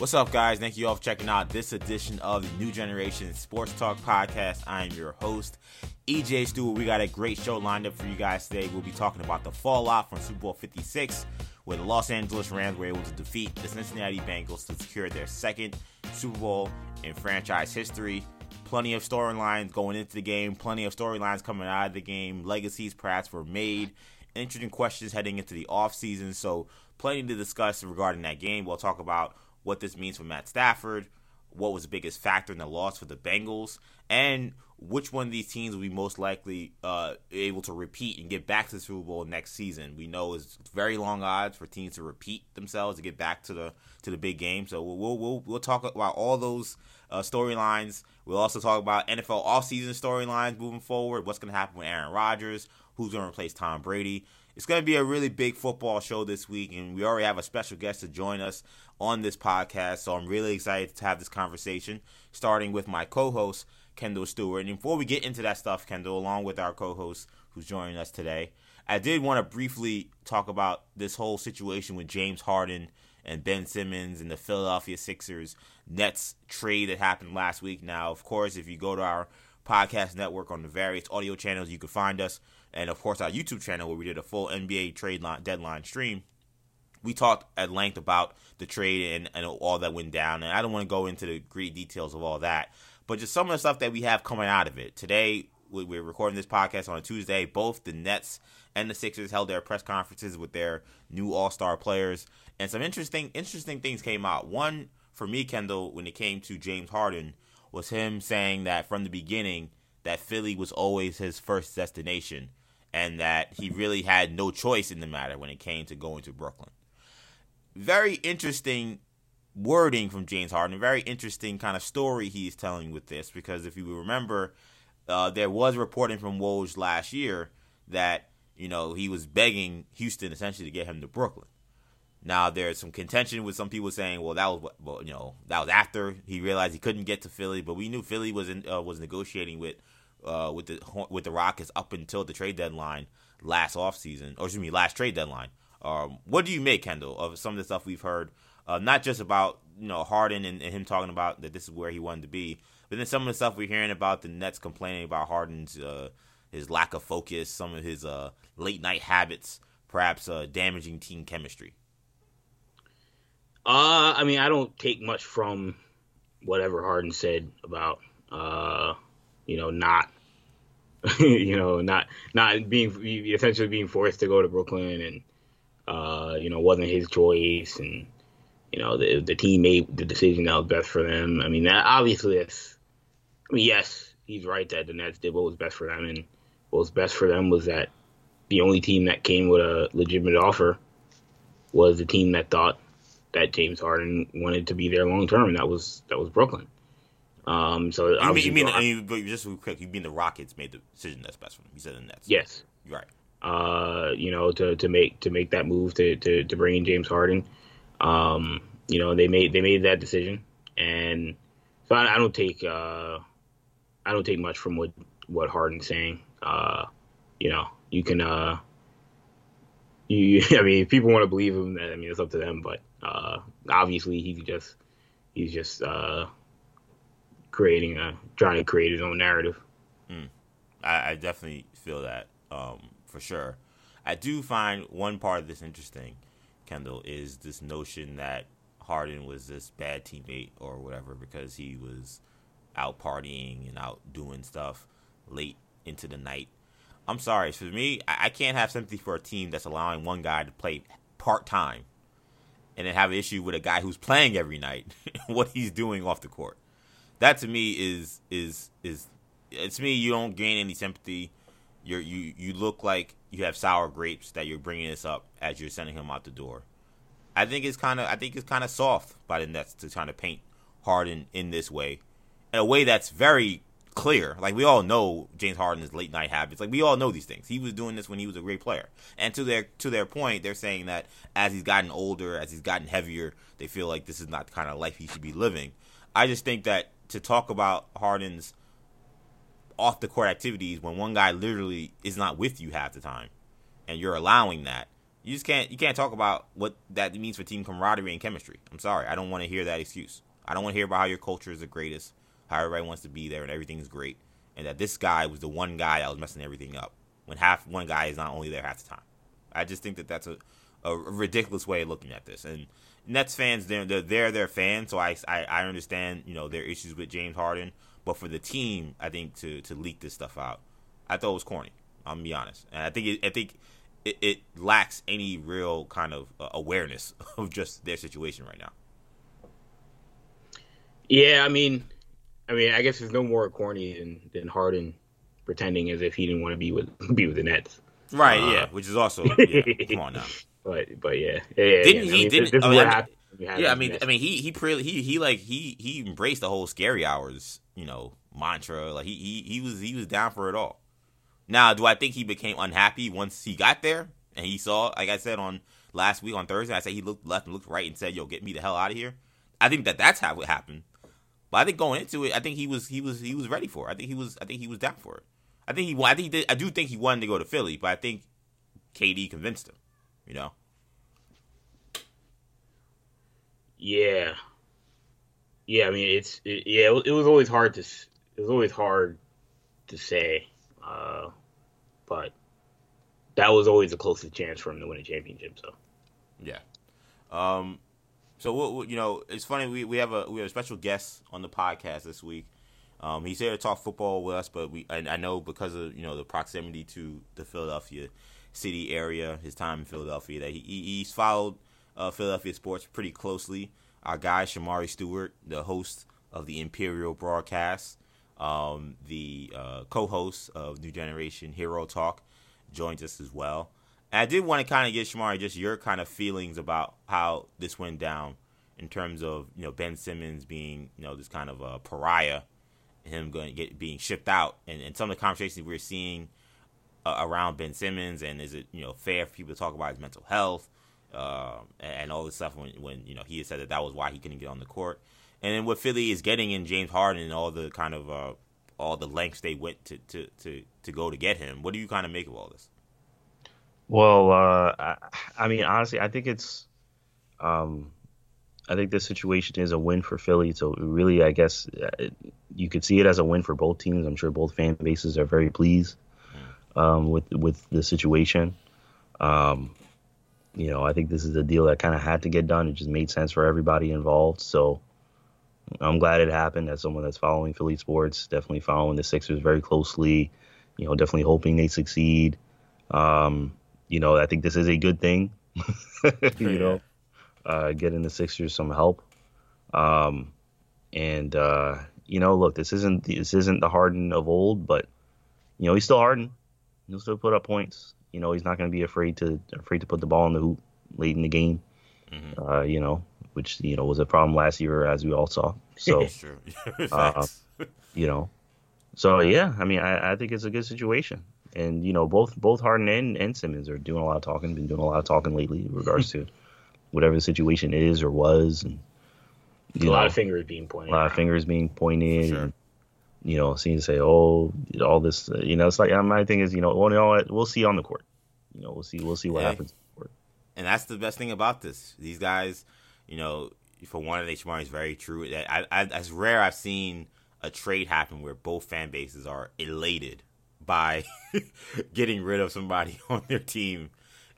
What's up, guys? Thank you all for checking out this edition of the New Generation Sports Talk Podcast. I am your host, EJ Stewart. We got a great show lined up for you guys today. We'll be talking about the fallout from Super Bowl 56, where the Los Angeles Rams were able to defeat the Cincinnati Bengals to secure their second Super Bowl in franchise history. Plenty of storylines going into the game, plenty of storylines coming out of the game. Legacies perhaps were made. Interesting questions heading into the offseason. So, plenty to discuss regarding that game. We'll talk about what this means for Matt Stafford, what was the biggest factor in the loss for the Bengals, and which one of these teams will be most likely uh, able to repeat and get back to the Super Bowl next season. We know it's very long odds for teams to repeat themselves to get back to the to the big game. So we'll we'll we'll talk about all those uh, storylines. We'll also talk about NFL offseason storylines moving forward. What's going to happen with Aaron Rodgers? Who's going to replace Tom Brady? It's going to be a really big football show this week, and we already have a special guest to join us on this podcast. So I'm really excited to have this conversation, starting with my co host, Kendall Stewart. And before we get into that stuff, Kendall, along with our co host who's joining us today, I did want to briefly talk about this whole situation with James Harden and Ben Simmons and the Philadelphia Sixers Nets trade that happened last week. Now, of course, if you go to our podcast network on the various audio channels, you can find us. And of course, our YouTube channel where we did a full NBA trade line, deadline stream we talked at length about the trade and, and all that went down, and I don't want to go into the great details of all that, but just some of the stuff that we have coming out of it. Today, we're recording this podcast on a Tuesday. Both the Nets and the Sixers held their press conferences with their new All Star players, and some interesting interesting things came out. One for me, Kendall, when it came to James Harden, was him saying that from the beginning that Philly was always his first destination, and that he really had no choice in the matter when it came to going to Brooklyn very interesting wording from James Harden. Very interesting kind of story he's telling with this because if you remember, uh, there was reporting from Woj last year that you know he was begging Houston essentially to get him to Brooklyn. Now there's some contention with some people saying, well, that was well, you know that was after he realized he couldn't get to Philly, but we knew Philly was in, uh, was negotiating with uh, with the with the Rockets up until the trade deadline last offseason, or excuse me, last trade deadline. Um, what do you make, Kendall, of some of the stuff we've heard? Uh, not just about you know Harden and, and, him talking about that this is where he wanted to be, but then some of the stuff we're hearing about the Nets complaining about Harden's uh, his lack of focus, some of his uh, late night habits, perhaps uh, damaging team chemistry. Uh, I mean, I don't take much from whatever Harden said about uh, you know not you know not not being essentially being forced to go to Brooklyn and uh, you know, wasn't his choice, and you know the the team made the decision that was best for them. I mean, that, obviously, it's. I mean, yes, he's right that the Nets did what was best for them, and what was best for them was that the only team that came with a legitimate offer was the team that thought that James Harden wanted to be there long term, and that was that was Brooklyn. Um, so you mean, you mean, I mean, just real quick, you mean the Rockets made the decision that's best for them? You said the Nets. Yes. You're right uh, you know, to, to make to make that move to, to, to bring in James Harden. Um, you know, they made they made that decision, and so I, I don't take uh, I don't take much from what what Harden's saying. Uh, you know, you can uh, you I mean, if people want to believe him, I mean, it's up to them. But uh, obviously, he's just he's just uh, creating a trying to create his own narrative. Mm. I, I definitely feel that. Um, for sure. I do find one part of this interesting, Kendall, is this notion that Harden was this bad teammate or whatever because he was out partying and out doing stuff late into the night. I'm sorry, for me, I can't have sympathy for a team that's allowing one guy to play part time and then have an issue with a guy who's playing every night what he's doing off the court. That to me is is is uh, to me you don't gain any sympathy you're you you look like you have sour grapes that you're bringing this up as you're sending him out the door. I think it's kind of I think it's kind of soft by the Nets to kind of paint Harden in this way, in a way that's very clear. Like we all know James Harden's late night habits. Like we all know these things. He was doing this when he was a great player. And to their to their point, they're saying that as he's gotten older, as he's gotten heavier, they feel like this is not the kind of life he should be living. I just think that to talk about Harden's off the court activities when one guy literally is not with you half the time and you're allowing that You just can't you can't talk about what that means for team camaraderie and chemistry. I'm sorry, I don't want to hear that excuse. I don't want to hear about how your culture is the greatest, how everybody wants to be there and everything's great, and that this guy was the one guy that was messing everything up when half one guy is not only there half the time. I just think that that's a, a ridiculous way of looking at this. And Nets fans, they're they're, they're their fans, so I, I I understand you know their issues with James Harden, but for the team, I think to to leak this stuff out, I thought it was corny. I'm gonna be honest, and I think it, I think it, it lacks any real kind of uh, awareness of just their situation right now. Yeah, I mean, I mean, I guess there's no more corny than than Harden pretending as if he didn't want to be with be with the Nets. Right. Uh, yeah. Which is also yeah, come on now. But but yeah, yeah didn't yeah. he? I mean, didn't this, I mean, what happened. when you have Yeah, I mean, I mean, he he pretty he he like he he embraced the whole scary hours, you know, mantra. Like he he he was he was down for it all. Now, do I think he became unhappy once he got there and he saw, like I said on last week on Thursday, I said he looked left and looked right and said, "Yo, get me the hell out of here." I think that that's how it happened. But I think going into it, I think he was he was he was ready for. it. I think he was I think he was down for it. I think he I think he did, I do think he wanted to go to Philly, but I think KD convinced him. You know. Yeah, yeah. I mean, it's it, yeah. It, was- it was always hard to it was always hard to say, uh, but that was always the closest chance for him to win a championship. So Yeah. Um. So what, what you know? It's funny. We, we have a we have a special guest on the podcast this week. Um, he's here to talk football with us, but we and I know because of you know the proximity to the Philadelphia city area, his time in Philadelphia, that he, he he's followed uh, Philadelphia sports pretty closely. Our guy Shamari Stewart, the host of the Imperial broadcast, um, the uh, co-host of New Generation Hero Talk, joins us as well. And I did want to kind of get Shamari just your kind of feelings about how this went down in terms of you know Ben Simmons being you know this kind of a pariah, him going to get being shipped out, and, and some of the conversations we're seeing uh, around Ben Simmons, and is it you know fair for people to talk about his mental health um, and, and all this stuff when when you know he had said that that was why he couldn't get on the court, and then what Philly is getting in James Harden and all the kind of uh, all the lengths they went to, to, to, to go to get him. What do you kind of make of all this? Well, uh, I, I mean, honestly, I think it's, um, I think this situation is a win for Philly. So really, I guess uh, it, you could see it as a win for both teams. I'm sure both fan bases are very pleased um, with with the situation. Um, you know, I think this is a deal that kind of had to get done. It just made sense for everybody involved. So I'm glad it happened. As someone that's following Philly sports, definitely following the Sixers very closely. You know, definitely hoping they succeed. Um, you know, I think this is a good thing. you know, uh, getting the Sixers some help. Um, and uh, you know, look, this isn't this isn't the Harden of old, but you know, he's still Harden. He'll still put up points. You know, he's not going to be afraid to afraid to put the ball in the hoop late in the game. Mm-hmm. Uh, you know, which you know was a problem last year, as we all saw. So. Facts. you know, so yeah, I mean, I, I think it's a good situation. And you know, both both Harden and, and Simmons are doing a lot of talking. Been doing a lot of talking lately in regards to whatever the situation is or was, and a lot of fingers being pointed. a lot of fingers being pointed, Sure. and you know, seeing to say, "Oh, all this," you know. It's like uh, my thing is, you know, well, you know what? We'll see on the court. You know, we'll see. We'll see what Yeah. happens. On the court. and that's the best thing about this. These guys, you know, for one, H. Martin is very true. That I, I, it's rare I've seen a trade happen where both fan bases are elated by getting rid of somebody on their team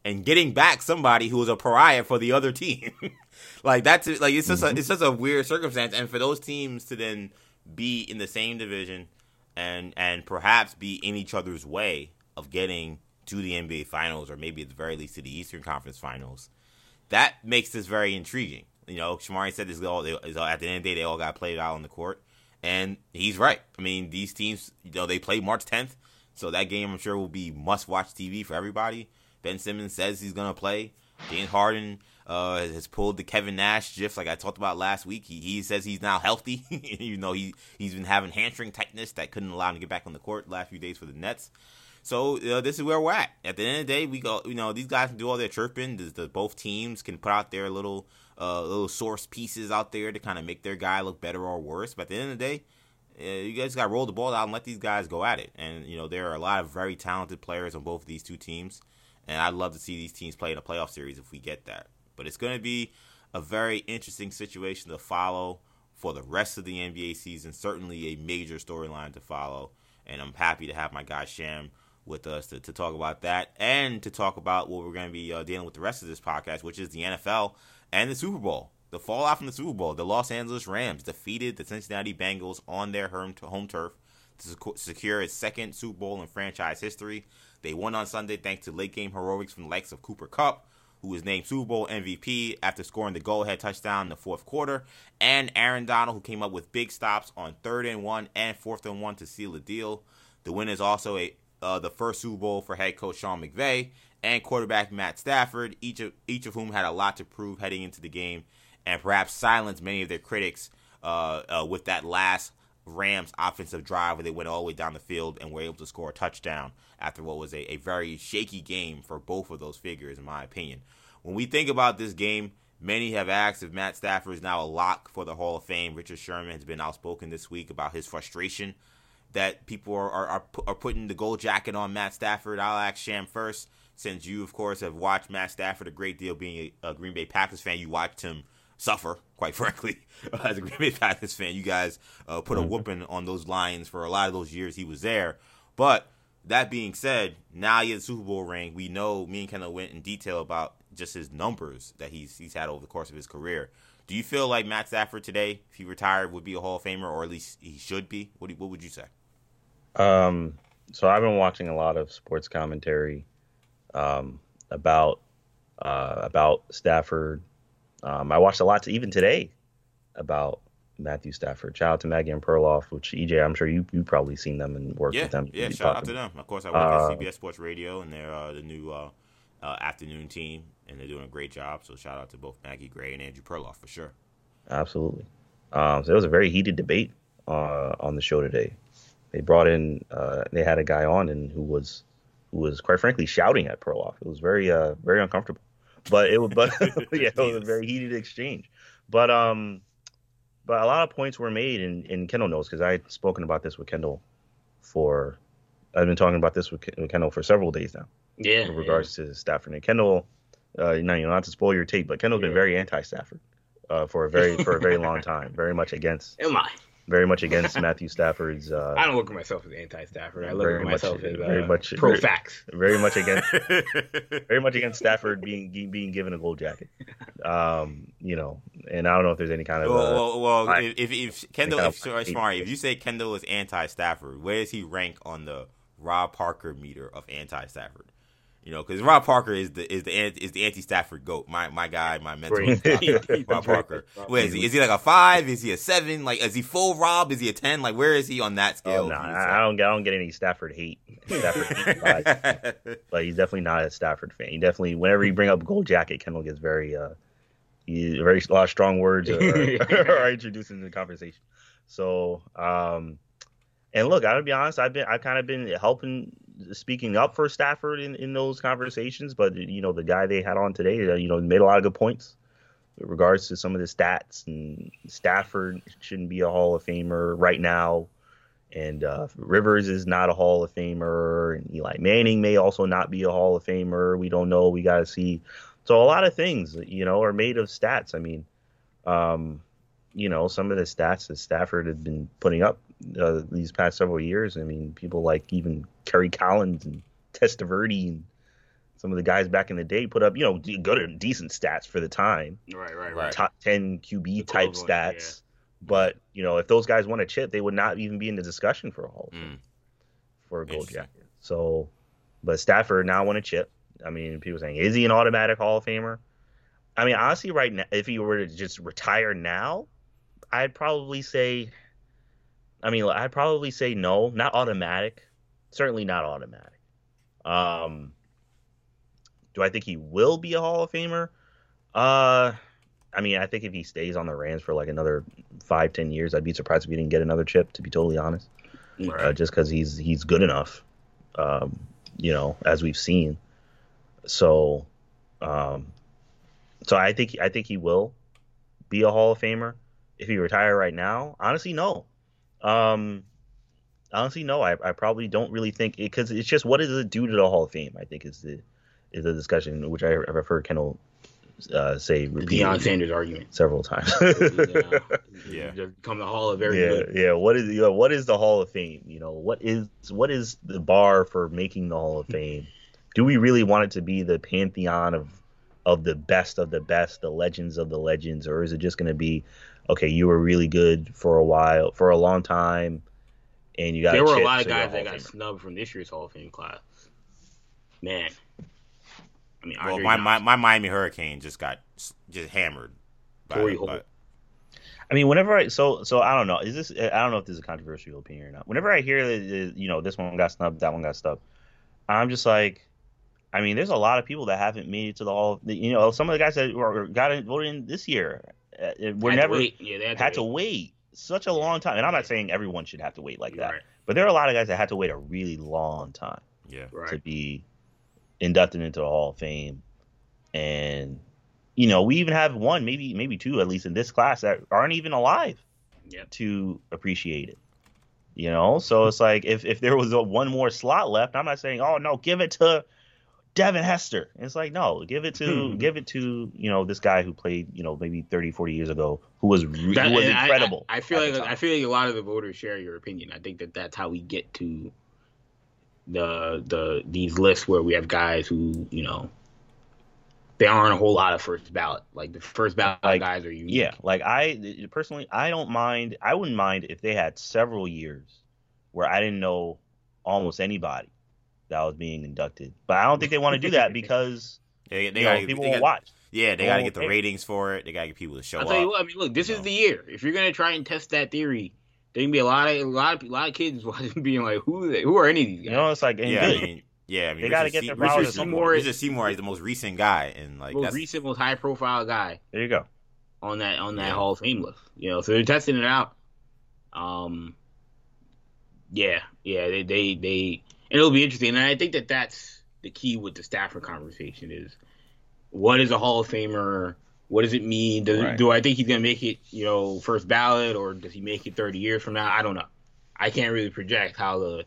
and getting back somebody who was a pariah for the other team. like that's like it's just a, it's just a weird circumstance, and for those teams to then be in the same division and and perhaps be in each other's way of getting to the NBA Finals or maybe at the very least to the Eastern Conference Finals, that makes this very intriguing. You know, Shamari said this all is all- at the end of the day they all got played out on the court, and he's right. I mean, these teams, you know, they play March 10th, so that game I'm sure will be must-watch TV for everybody. Ben Simmons says he's gonna play. James Harden uh, has pulled the Kevin Nash gif, like I talked about last week. He, he says he's now healthy, you know, he he's been having hamstring tightness that couldn't allow him to get back on the court the last few days for the Nets. So uh, this is where we're at. At the end of the day, we go. You know, these guys can do all their chirping. The, the both teams can put out their little uh, little source pieces out there to kind of make their guy look better or worse. But at the end of the day, uh, you guys got to roll the ball out and let these guys go at it. And you know, there are a lot of very talented players on both of these two teams. And I'd love to see these teams play in a playoff series if we get that. But it's going to be a very interesting situation to follow for the rest of the NBA season. Certainly a major storyline to follow. And I'm happy to have my guy Sham with us to, to talk about that and to talk about what we're going to be uh, dealing with the rest of this podcast, which is the NFL and the Super Bowl. The fallout from the Super Bowl. The Los Angeles Rams defeated the Cincinnati Bengals on their home, turf to secure its second Super Bowl in franchise history. They won on Sunday thanks to late game heroics from the likes of Cooper Kupp, who was named Super Bowl MVP after scoring the go ahead touchdown in the fourth quarter, and Aaron Donald, who came up with big stops on third and one and fourth and one to seal the deal. The win is also a uh, the first Super Bowl for head coach Sean McVay and quarterback Matt Stafford, each of each of whom had a lot to prove heading into the game, and perhaps silence many of their critics uh, uh, with that last Rams offensive drive where they went all the way down the field and were able to score a touchdown after what was a, a very shaky game for both of those figures, in my opinion. When we think about this game, many have asked if Matt Stafford is now a lock for the Hall of Fame. Richard Sherman has been outspoken this week about his frustration that people are, are, are, are putting the gold jacket on Matt Stafford. I'll ask Sham first, since you, of course, have watched Matt Stafford a great deal being a, a Green Bay Packers fan. You watched him suffer, quite frankly, as a Green Bay Packers fan. You guys uh, put a mm-hmm. whooping on those Lions for a lot of those years he was there. But that being said, now he has a Super Bowl ring. We know me and Kendall went in detail about just his numbers that he's he's had over the course of his career. Do you feel like Matt Stafford today, if he retired, would be a Hall of Famer, or at least he should be? What do, what would you say? Um, so I've been watching a lot of sports commentary um, about uh, about Stafford. Um, I watched a lot to, even today about Matthew Stafford. Shout out to Maggie and Perloff, which EJ, I'm sure you you probably seen them and worked yeah, with them. Yeah, shout out to them. Of course, I work uh, at CBS Sports Radio, and they're uh, the new uh, uh, afternoon team, and they're doing a great job. So shout out to both Maggie Gray and Andrew Perloff for sure. Absolutely. Um, so it was a very heated debate uh, on the show today they brought in uh, they had a guy on and who was who was quite frankly shouting at Perloff. It was very uh very uncomfortable. But it was but yeah, it was a very heated exchange. But um but a lot of points were made and, and Kendall knows because I had spoken about this with Kendall for I've been talking about this with, with Kendall for several days now. Yeah. In regards yeah. to Stafford and Kendall, uh, you know, not to spoil your tape, but Kendall's yeah. been very anti-Stafford uh, for a very for a very long time, very much against. Am I? Very much against Matthew Stafford's. Uh, I don't look at myself as anti-Stafford. I look at myself much, as uh, very much pro facts. Very much against, very much against Stafford being being given a gold jacket. Um, you know, and I don't know if there's any kind of. Well, uh, well, well I, if, if Kendall, if, sorry, Smart, if you say Kendall is anti-Stafford, where does he rank on the Rob Parker meter of anti-Stafford? You know, because Rob Parker is the is the is the anti Stafford goat. My my guy, my mentor, Rob Parker. Where is he? Is he like a five? Is he a seven? Like, is he full Rob? Is he a ten? Like, where is he on that scale? Oh, no, I, don't I don't get any Stafford hate. Stafford hate but he's definitely not a Stafford fan. He definitely, whenever you bring up Gold Jacket, Kendall gets very uh, he, very a lot of strong words are, are introduced into the conversation. So, um, and look, I gotta be honest, I've been I've kind of been helping speaking up for Stafford in, in those conversations, but you know the guy they had on today, uh, you know, made a lot of good points in regards to some of the stats. And Stafford shouldn't be a Hall of Famer right now, and uh, Rivers is not a Hall of Famer, and Eli Manning may also not be a Hall of Famer. We don't know. We got to see. So a lot of things, you know, are made of stats. I mean, um, you know, some of the stats that Stafford had been putting up uh, these past several years. I mean, people like even Kerry Collins and Testaverde and some of the guys back in the day put up, you know, good and decent stats for the time. Right, right, right. Top 10 QB type stats. Yeah. But, you know, if those guys won a chip, they would not even be in the discussion for a Hall mm. for a gold jacket. So, but Stafford now won a chip. I mean, people saying, is he an automatic Hall of Famer? I mean, honestly, right now, if he were to just retire now, I'd probably say I mean, I'd probably say no, not automatic. Certainly not automatic. Um, do I think he will be a Hall of Famer? Uh, I mean, I think if he stays on the Rams for like another five, ten years, I'd be surprised if he didn't get another chip. To be totally honest, right. uh, just because he's he's good enough, um, you know, as we've seen. So, um, so I think I think he will be a Hall of Famer. If he retire right now, honestly, no. Um, honestly, no. I, I probably don't really think because it, it's just what does it do to the Hall of Fame? I think is the is a discussion which I, I've heard Kendall uh, say Deion repeatedly Sanders argument. several times. yeah, Yeah. just become the Hall of Very yeah, Good. yeah. What is you know, what is the Hall of Fame? You know, what is what is the bar for making the Hall of Fame? Do we really want it to be the pantheon of of the best of the best, the legends of the legends, or is it just going to be okay? You were really good for a while, for a long time, and you got There were a lot of so guys that got Famer. snubbed from this year's Hall of Fame class. Man, I mean, Well, my, my my Miami Hurricane just got just hammered. by- Torrey by- I mean, whenever I so so I don't know. Is this I don't know if this is a controversial opinion or not. Whenever I hear that you know this one got snubbed, that one got snubbed, I'm just like, I mean, there's a lot of people that haven't made it to the hall. You know, some of the guys that were, got voted in this year Uh, were had to never wait. Yeah, they had, had to to wait. wait such a long time. And I'm not saying everyone should have to wait like that, Right, but there are a lot of guys that had to wait a really long time Yeah. to be inducted into the Hall of Fame. And you know, we even have one, maybe maybe two, at least in this class that aren't even alive Yep. to appreciate it. You know, so it's like if if there was a, one more slot left, I'm not saying, oh no, give it to Devin Hester. It's like no, give it to Hmm. give it to you know this guy who played you know maybe 30, 40 years ago who was re- That- who was and I- incredible. I, I feel like. I feel like a lot of the voters share your opinion. I think that that's how we get to the the these lists where we have guys who you know they aren't a whole lot of first ballot. Like the first ballot Like, guys are unique. Yeah, like I personally, I don't mind. I wouldn't mind if they had several years where I didn't know almost anybody that was being inducted. But I don't think they want to do that because They, they you gotta, people they won't gotta- watch. Yeah, they got to get the pay. ratings for it. They got to get people to show I'll up. tell you what. I mean, look, this you is know. the year. If you're gonna try and test that theory, there can be a lot of a lot of a lot of kids watching, being like, "Who are they? Who are any of these guys?" You know, it's like yeah, good. I mean, yeah, I mean, They gotta Richard get their Richard. Seymour. Richard Seymour is the most recent guy, and like most that's recent, most high profile guy there you go. on that on that Yeah. Hall of Fame list. You know, so they're testing it out. Um, yeah, yeah, they they they, and it'll be interesting. And I think that that's the key with the Stafford conversation is what is a Hall of Famer? What does it mean? Does, Right. Do I think he's gonna make it, you know, first ballot, or does he make it 30 years from now? I don't know. I can't really project how the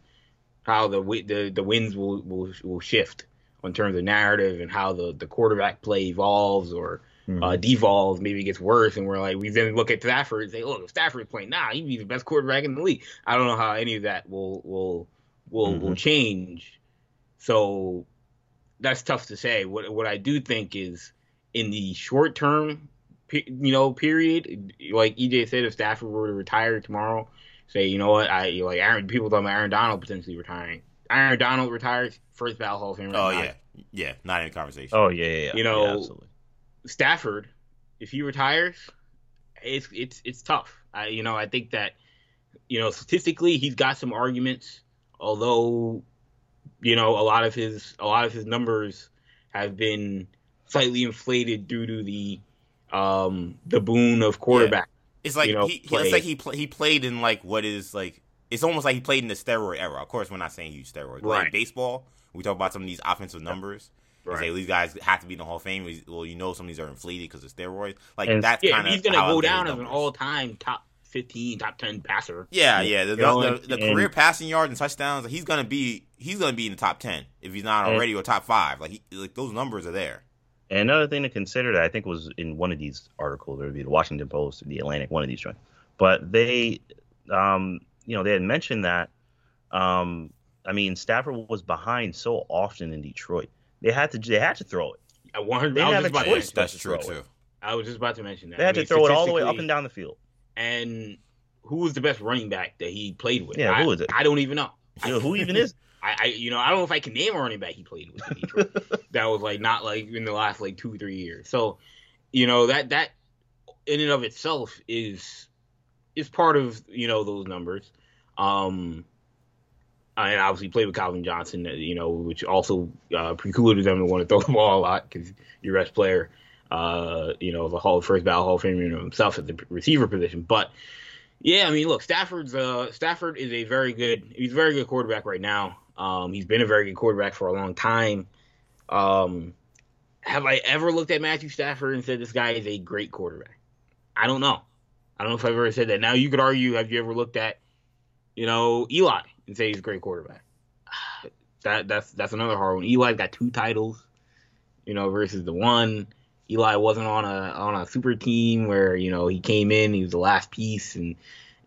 how the the the winds will will will shift in terms of narrative and how the the quarterback play evolves or Hmm. uh, devolves, maybe it gets worse, and we're like, we then look at Stafford and say, look, if Stafford's playing now, he'd be the best quarterback in the league. I don't know how any of that will will will will Mhm. change. So that's tough to say. What what I do think is in the short term, you know, period, like EJ said, if Stafford were to retire tomorrow, say, you know what, I like Aaron. People talking about Aaron Donald potentially retiring. Aaron Donald retires, first ballot Hall of Fame. oh yeah, yeah, not in conversation. Oh yeah, yeah, yeah. You know, Yeah, absolutely. Stafford, if he retires, it's it's it's tough. I you know I think that you know statistically he's got some arguments, although you know a lot of his a lot of his numbers have been slightly inflated due to the um the boon of quarterback. It's like you know, he, he it's like he pl- he played in like what is like it's almost like he played in the steroid era. Of course, we're not saying huge steroids. But Right. Like baseball, we talk about some of these offensive numbers. and Say these guys have to be in the Hall of Fame. Well, you know some of these are inflated because of steroids. Like And- that's Yeah, kind of he's gonna go down as an all-time top fifteen, top ten passer. Yeah, yeah. The, You know, the, the, the and- career passing yards and touchdowns, he's gonna be he's gonna be in the top ten if he's not And- already or top five. Like he, like those numbers are there. And another thing to consider that I think was in one of these articles, or the Washington Post or the Atlantic, one of these joints. But they, um, you know, they had mentioned that. Um, I mean, Stafford was behind so often in Detroit. They had to, they had to throw it. I, one, They I was have a choice. That's true too. it. I was just about to mention that. They had I mean, to throw it all the way up and down the field. And who was the best running back that he played with? Yeah, I, who is it? I don't even know. You know, who even is? I, I, you know, I don't know if I can name a running back he played with in that was like not like in the last like two three years. So, you know that that in and of itself is is part of you know those numbers. Um, and obviously played with Calvin Johnson, you know, which also uh, precluded them to want to throw the ball a lot because your best player, uh, you know, the Hall first ballot Hall of Famer himself at the receiver position. But yeah, I mean, look, Stafford's uh, Stafford is a very good. He's a very good quarterback right now. Um, he's been a very good quarterback for a long time. Um, have I ever looked at Matthew Stafford and said this guy is a great quarterback? I don't know. I don't know if I've ever said that. Now you could argue, have you ever looked at, you know, Eli and say he's a great quarterback? That that's that's another hard one. Eli's got two titles. you know, versus the one. Eli wasn't on a on a super team where you know he came in, he was the last piece, and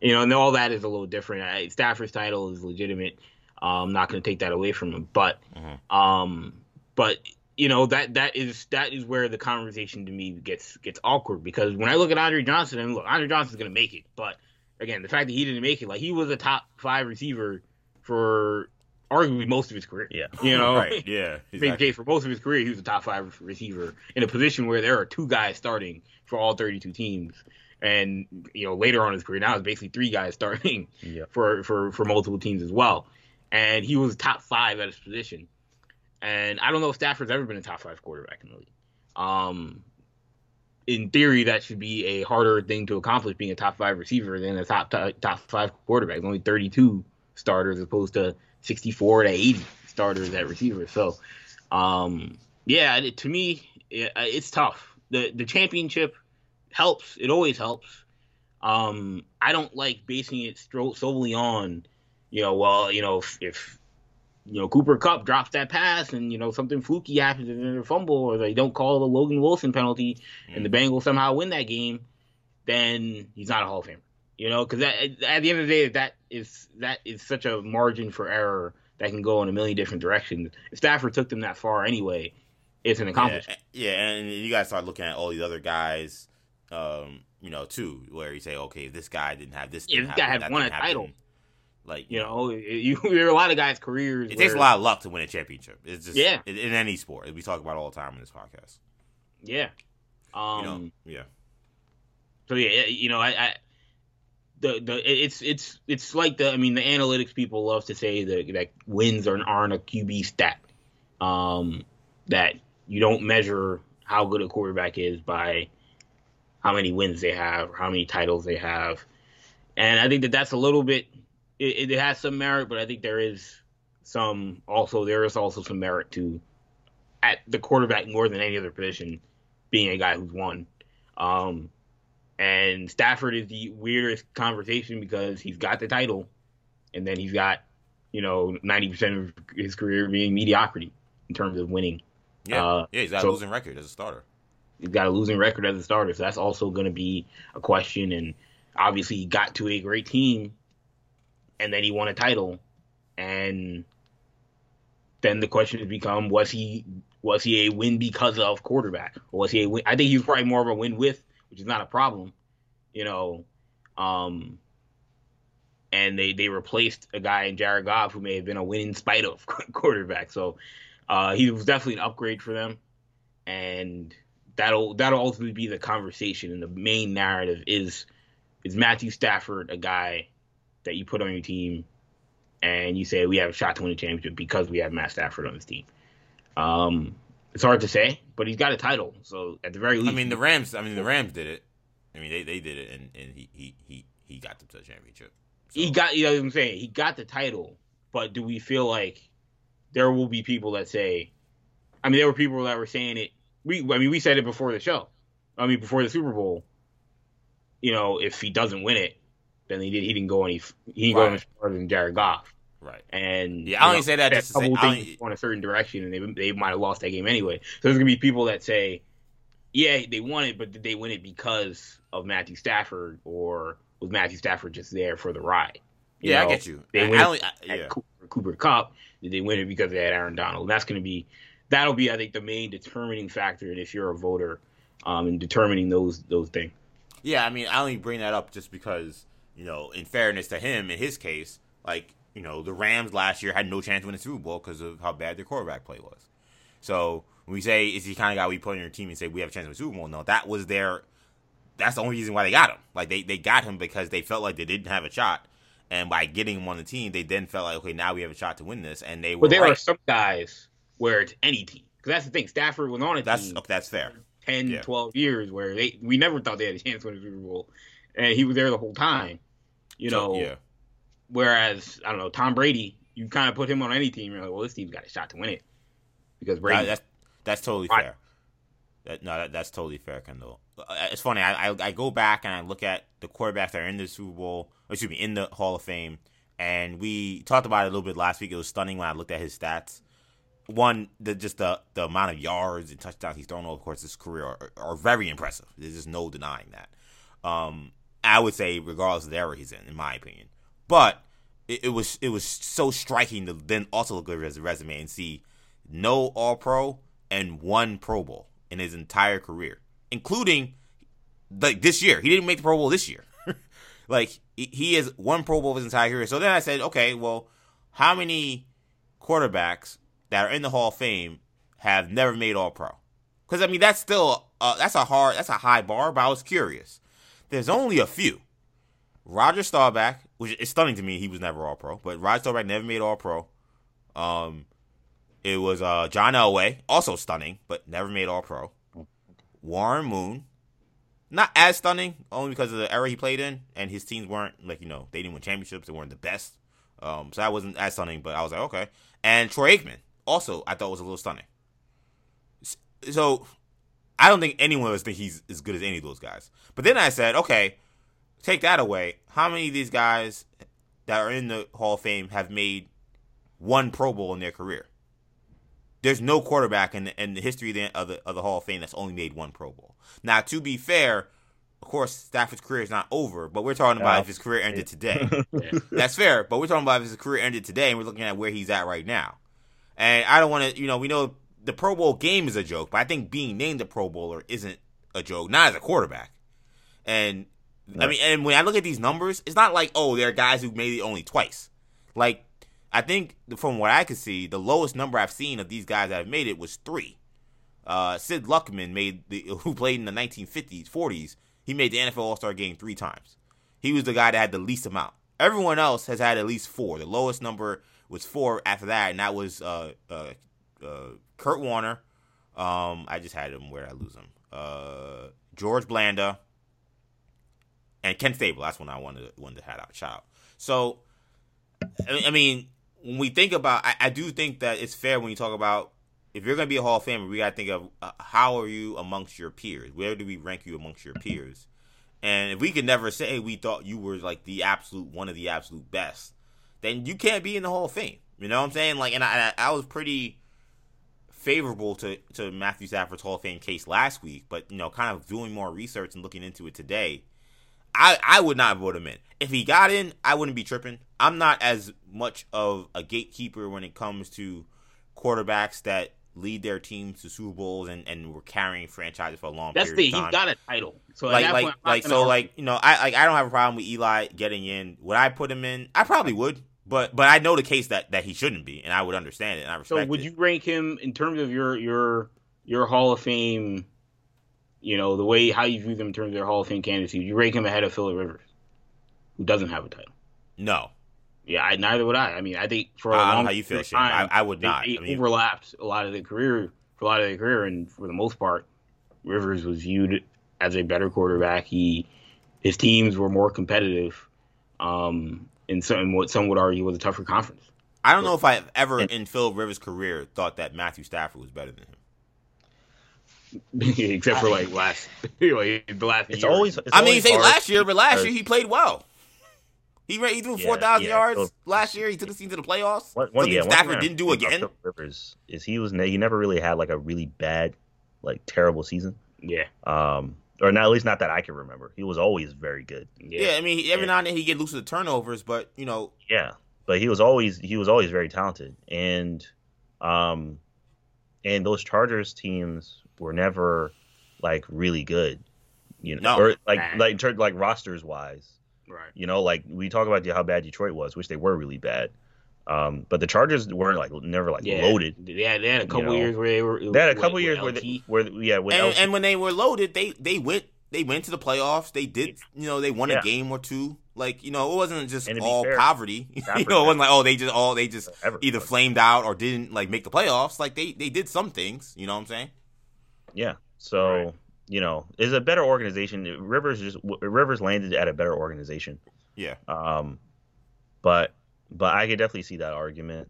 you know, and all that is a little different. Stafford's title is legitimate. I'm not going to take that away from him, but mm-hmm. um, but you know that that is that is where the conversation to me gets gets awkward because when I look at Andre Johnson, and look, Andre Johnson's going to make it, but again, the fact that he didn't make it, like he was a top five receiver for arguably most of his career. Yeah. You know? right. Yeah. Exactly. for most of his career, he was a top five receiver in a position where there are two guys starting for all 32 teams. And, you know, later on in his career, now it's basically three guys starting for, for, for multiple teams as well. And he was top five at his position. And I don't know if Stafford's ever been a top five quarterback in the league. Um, in theory, that should be a harder thing to accomplish being a top five receiver than a top top, top five quarterback. only 32 starters as opposed to 64 to 80 starters at receiver. So, um, yeah, it, to me, it, it's tough. The the championship helps. It always helps. Um, I don't like basing it solely on, you know, well, you know, if, if you know Cooper Kupp drops that pass and you know something fluky happens in a fumble or they don't call the Logan Wilson penalty mm. and the Bengals somehow win that game, then he's not a Hall of Famer. You know, because at the end of the day, that is that is such a margin for error that can go in a million different directions. If Stafford took them that far anyway, it's an accomplishment. Yeah, yeah and you guys start looking at all these other guys, um, you know, too, where you say, okay, if this guy didn't have this, yeah, this guy had won a title. Like you know, you there are a lot of guys' careers. It where, takes a lot of luck to win a championship. It's just yeah, in, in any sport. We talk about all the time in this podcast. Yeah, um, you know, yeah. So yeah, you know, I, I the the it's it's it's like the I mean the analytics people love to say that that wins are, aren't a QB stat. Um, that you don't measure how good a quarterback is by how many wins they have or how many titles they have, and I think that that's a little bit it, it has some merit, but I think there is some also there is also some merit to at the quarterback more than any other position being a guy who's won. Um, and Stafford is the weirdest conversation because he's got the title, and then he's got, you know, ninety percent of his career being mediocrity in terms of winning. Yeah, uh, yeah, he's got so a losing record as a starter. He's got a losing record as a starter, so that's also going to be a question. And obviously, he got to a great team, and then he won a title, and then the question has become: Was he was he a win because of quarterback, or was he a win? I think he was probably more of a win with which is not a problem, you know. Um, and they they replaced a guy in Jared Goff who may have been a win in spite of quarterback. So uh, he was definitely an upgrade for them, and that'll that'll ultimately be the conversation. And the main narrative is is Matthew Stafford a guy that you put on your team and you say we have a shot to win the championship because we have Matt Stafford on this team. Um, it's hard to say, but he's got a title, so at the very least. I mean, the Rams. I mean, the Rams did it. I mean, they, they did it, and, and he, he he he got them to the championship. So. He got. You know what I'm saying? He got the title, but do we feel like there will be people that say? I mean, there were people that were saying it. We, I mean, we said it before the show. I mean, before the Super Bowl. You know, if he doesn't win it, then he did. He didn't go any. He didn't right. go any further than Jared Goff. Right. And yeah, I only say that just to say, only, going a certain direction, and they they might have lost that game anyway. So there's gonna be people that say, yeah, they won it, but did they win it because of Matthew Stafford, or was Matthew Stafford just there for the ride? You yeah, know, I get you. They I, win I only, I, yeah. Cooper, Cooper Kupp. Did they win it because they had Aaron Donald? That's going to be that'll be, I think, the main determining factor. And if you're a voter, um, in determining those those things. Yeah, I mean, I only bring that up just because you know, in fairness to him, in his case, like you know, the Rams last year had no chance to win the Super Bowl because of how bad their quarterback play was. So when we say is he kind of guy we put on your team and say we have a chance to win the Super Bowl, no, that was their. That's the only reason why they got him. Like they, they got him because they felt like they didn't have a shot, and by getting him on the team, they then felt like okay, now we have a shot to win this, and they were. But there right. are some guys where it's any team because that's the thing. Stafford was on a that's, team. Okay, that's fair. 10, yeah. 12 years where they we never thought they had a chance to win the Super Bowl, and he was there the whole time. You so, know, yeah. Whereas I don't know Tom Brady, you kind of put him on any team, you're like, well, this team's got a shot to win it because Brady. that's that's totally fair. That, no, that, that's totally fair, Kendall. Uh, it's funny. I, I, I go back and I look at the quarterbacks that are in the Super Bowl, excuse me, in the Hall of Fame, and we talked about it a little bit last week. It was stunning when I looked at his stats. one, the just the the amount of yards and touchdowns he's thrown over the course of his career are, are very impressive. There's just no denying that. Um, I would say, regardless of the era he's in, in my opinion, but it, it was it was so striking to then also look at his resume and see no All Pro and one Pro Bowl in his entire career, including like this year. He didn't make the Pro Bowl this year. like he has one Pro Bowl his entire career. So then I said, okay, well, how many quarterbacks that are in the Hall of Fame have never made All Pro? Because I mean, that's still uh, that's a hard, that's a high bar. But I was curious. There's only a few. Roger Staubach, which is stunning to me, he was never All Pro, but Roger Staubach never made All Pro. Um, it was uh, John Elway, also stunning, but never made All Pro. Warren Moon, not as stunning, only because of the era he played in, and his teams weren't like you know they didn't win championships, they weren't the best. Um, so that wasn't as stunning, but I was like okay. And Troy Aikman, also I thought was a little stunning. So I don't think anyone else think he's as good as any of those guys. But then I said, okay, take that away. How many of these guys that are in the Hall of Fame have made one Pro Bowl in their career? There's no quarterback in the, in the history of the, of the, of the Hall of Fame that's only made one Pro Bowl. Now, to be fair, of course, Stafford's career is not over, but we're talking about if his career ended today. That's fair, but we're talking about if his career ended today, and we're looking at where he's at right now. And I don't want to, you know, we know the Pro Bowl game is a joke, but I think being named a Pro Bowler isn't a joke, not as a quarterback. And no. I mean, and when I look at these numbers, it's not like oh, there are guys who made it only twice. Like I think from what I could see, the lowest number I've seen of these guys that have made it was three. Uh, Sid Luckman made the who played in the 1950s, 40s. He made the NFL All Star game three times. He was the guy that had the least amount. Everyone else has had at least four. The lowest number was four after that, and that was uh, uh, uh Kurt Warner. Um, I just had him. Where did I lose him? Uh, George Blanda and Ken Stabler. That's when I wanted wanted to have shout out. So, I mean, when we think about, I, I, do think that it's fair when you talk about if you're going to be a Hall of Famer, we got to think of uh, how are you amongst your peers? Where do we rank you amongst your peers? And if we could never say we thought you were like the absolute one of the absolute best, then you can't be in the Hall of Fame. You know what I'm saying? Like, and I, I was pretty favorable to to Matthew Stafford's Hall of Fame case last week, but you know, kind of doing more research and looking into it today, I I would not vote him in. If he got in, I wouldn't be tripping. I'm not as much of a gatekeeper when it comes to quarterbacks that lead their teams to Super Bowls and, and were carrying franchises for a long That's period the, He's got a title. So like like like so like you know I like I don't have a problem with Eli getting in. Would I put him in? I probably would. But but I know the case that, that he shouldn't be, and I would understand it, and I respect. So would it. you rank him in terms of your your your Hall of Fame? You know the way how you view them in terms of their Hall of Fame candidacy. You rank him ahead of Philip Rivers, who doesn't have a title. No. Yeah, I, neither would I. I mean, I think for a I long how you feel, time, I, I, would not. It, I mean, overlapped a lot of the career for a lot of their career, and for the most part, Rivers was viewed as a better quarterback. He his teams were more competitive. Um, in some what some would argue was a tougher conference. I don't know if I've ever in Phil Rivers' career thought that Matthew Stafford was better than him. Except for like last, like the last. It's year. always. It's I mean, always say last year, but last year he played well. He he threw Yeah, four thousand yeah, yards so- last year. He took the team to the playoffs. One, one, Something yeah, Stafford thing I didn't do again. Rivers is he was ne- he never really had like a really bad, like terrible season. Yeah, Um, or not, at least not that I can remember. He was always very good. yeah. Yeah, I mean, every Yeah. now and then he get loose with the turnovers, but you know, Yeah, but he was always he was always very talented, and um, and those Chargers teams were never like really good, you know, No. or like Nah. like tur- like rosters wise, Right. you know, like we talk about how bad Detroit was, which they were really bad. Um, but the Chargers weren't like never like Yeah. loaded. They had, they had a couple know. years where they were. They had a couple with years where, they, where yeah, with and, and when they were loaded, they they went they went to the playoffs. They did, you know, they won Yeah. a game or two. Like you know, it wasn't just And to be all fair, poverty. you know, it wasn't like oh they just all they just Ever- either flamed out or didn't like make the playoffs. Like they they did some things. You know what I'm saying? Yeah. So Right. you know, is a better organization. Rivers just Rivers landed at a better organization. Yeah. Um, but but I could definitely see that argument.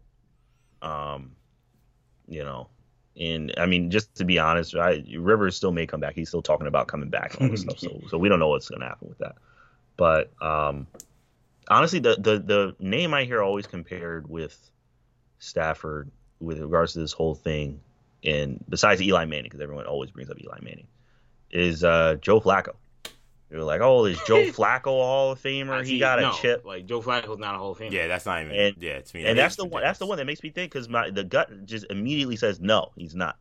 Um, you know, and I mean, just to be honest, I, Rivers still may come back. He's still talking about coming back and all this stuff. So so we don't know what's gonna happen with that. But um, honestly, the the the name I hear always compared with Stafford with regards to this whole thing, and besides Eli Manning, because everyone always brings up Eli Manning, is uh, Joe Flacco. You're like, oh, is Joe Flacco a Hall of Famer? See, he got a no, chip. Like Joe Flacco's not a Hall of Famer. Yeah, that's not even. And- yeah, to me, and that's is the one. That's the one that makes me think because my the gut just immediately says no, he's not.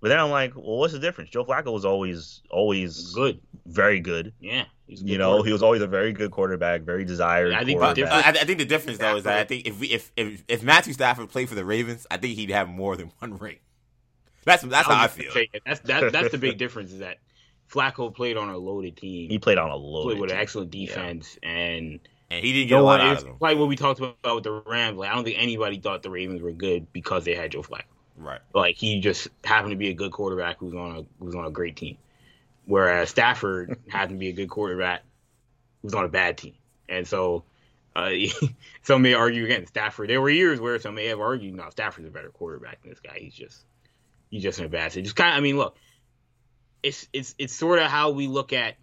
But then I'm like, well, what's the difference? Joe Flacco was always always good. very good. Yeah, he's good You know, he was always a very good quarterback, very desired. I think the quarterback. difference- I, I think the difference though is that I think if we if if, if Matthew Stafford played for the Ravens, I think he'd have more than one ring. That's that's how I feel. That's that, that's the big difference is that Flacco played on a loaded team. he played on a loaded team. played loaded with an excellent defense and And he didn't get no a lot one out of them. like what we talked about with the Rams. Like I don't think anybody thought the Ravens were good because they had Joe Flacco. Right. Like he just happened to be a good quarterback who's on a who's on a great team. Whereas Stafford happened to be a good quarterback who's on a bad team. And so uh, some may argue against Stafford. There were years where some may have argued, no, Stafford's a better quarterback than this guy. He's just he's just in a bad state. Just kind of, I mean, look, it's it's it's sort of how we look at.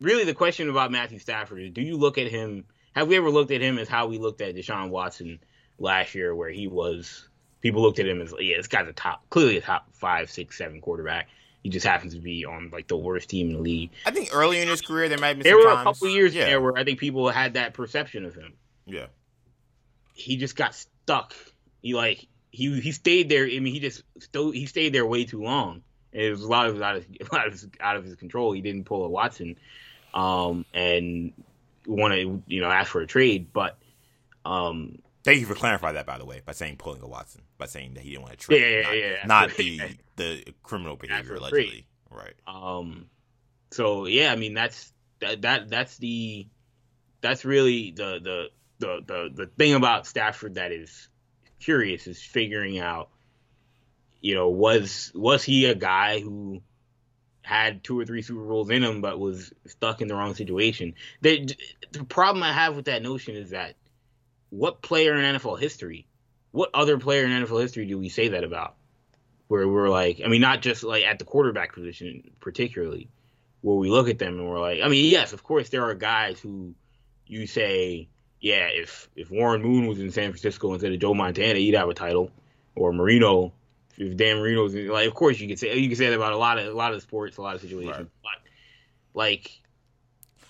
Really, the question about Matthew Stafford is: Do you look at him? Have we ever looked at him as how we looked at Deshaun Watson last year, where he was? People looked at him as, yeah, this guy's a top, clearly a top five, six, seven quarterback. He just happens to be on like the worst team in the league. I think earlier in his career there might have been There were a times- couple years yeah, there where I think people had that perception of him. Yeah. he just got stuck. He like he he stayed there. I mean, he just sto- he stayed there way too long. It was a lot of out of a lot of his, out of his control. He didn't pull a Watson, um, and want to you know ask for a trade. But um, Thank you for clarifying that, by the way, by saying pulling a Watson, by saying that he didn't want to trade, Yeah, yeah, not, yeah, yeah, not the the criminal behavior allegedly. Right. um, so yeah, I mean that's that that that's the that's really the the the the the thing about Stafford that is curious is figuring out, you know, was was he a guy who had two or three Super Bowls in him, but was stuck in the wrong situation? The the problem I have with that notion is that what player in NFL history, what other player in NFL history do we say that about? Where we're like, I mean, not just like at the quarterback position particularly, where we look at them and we're like, I mean, yes, of course there are guys who you say, yeah, if if Warren Moon was in San Francisco instead of Joe Montana, he'd have a title, or Marino, if Dan Marino's in, like, of course you could say you could say that about a lot of a lot of sports, a lot of situations, Right. but like,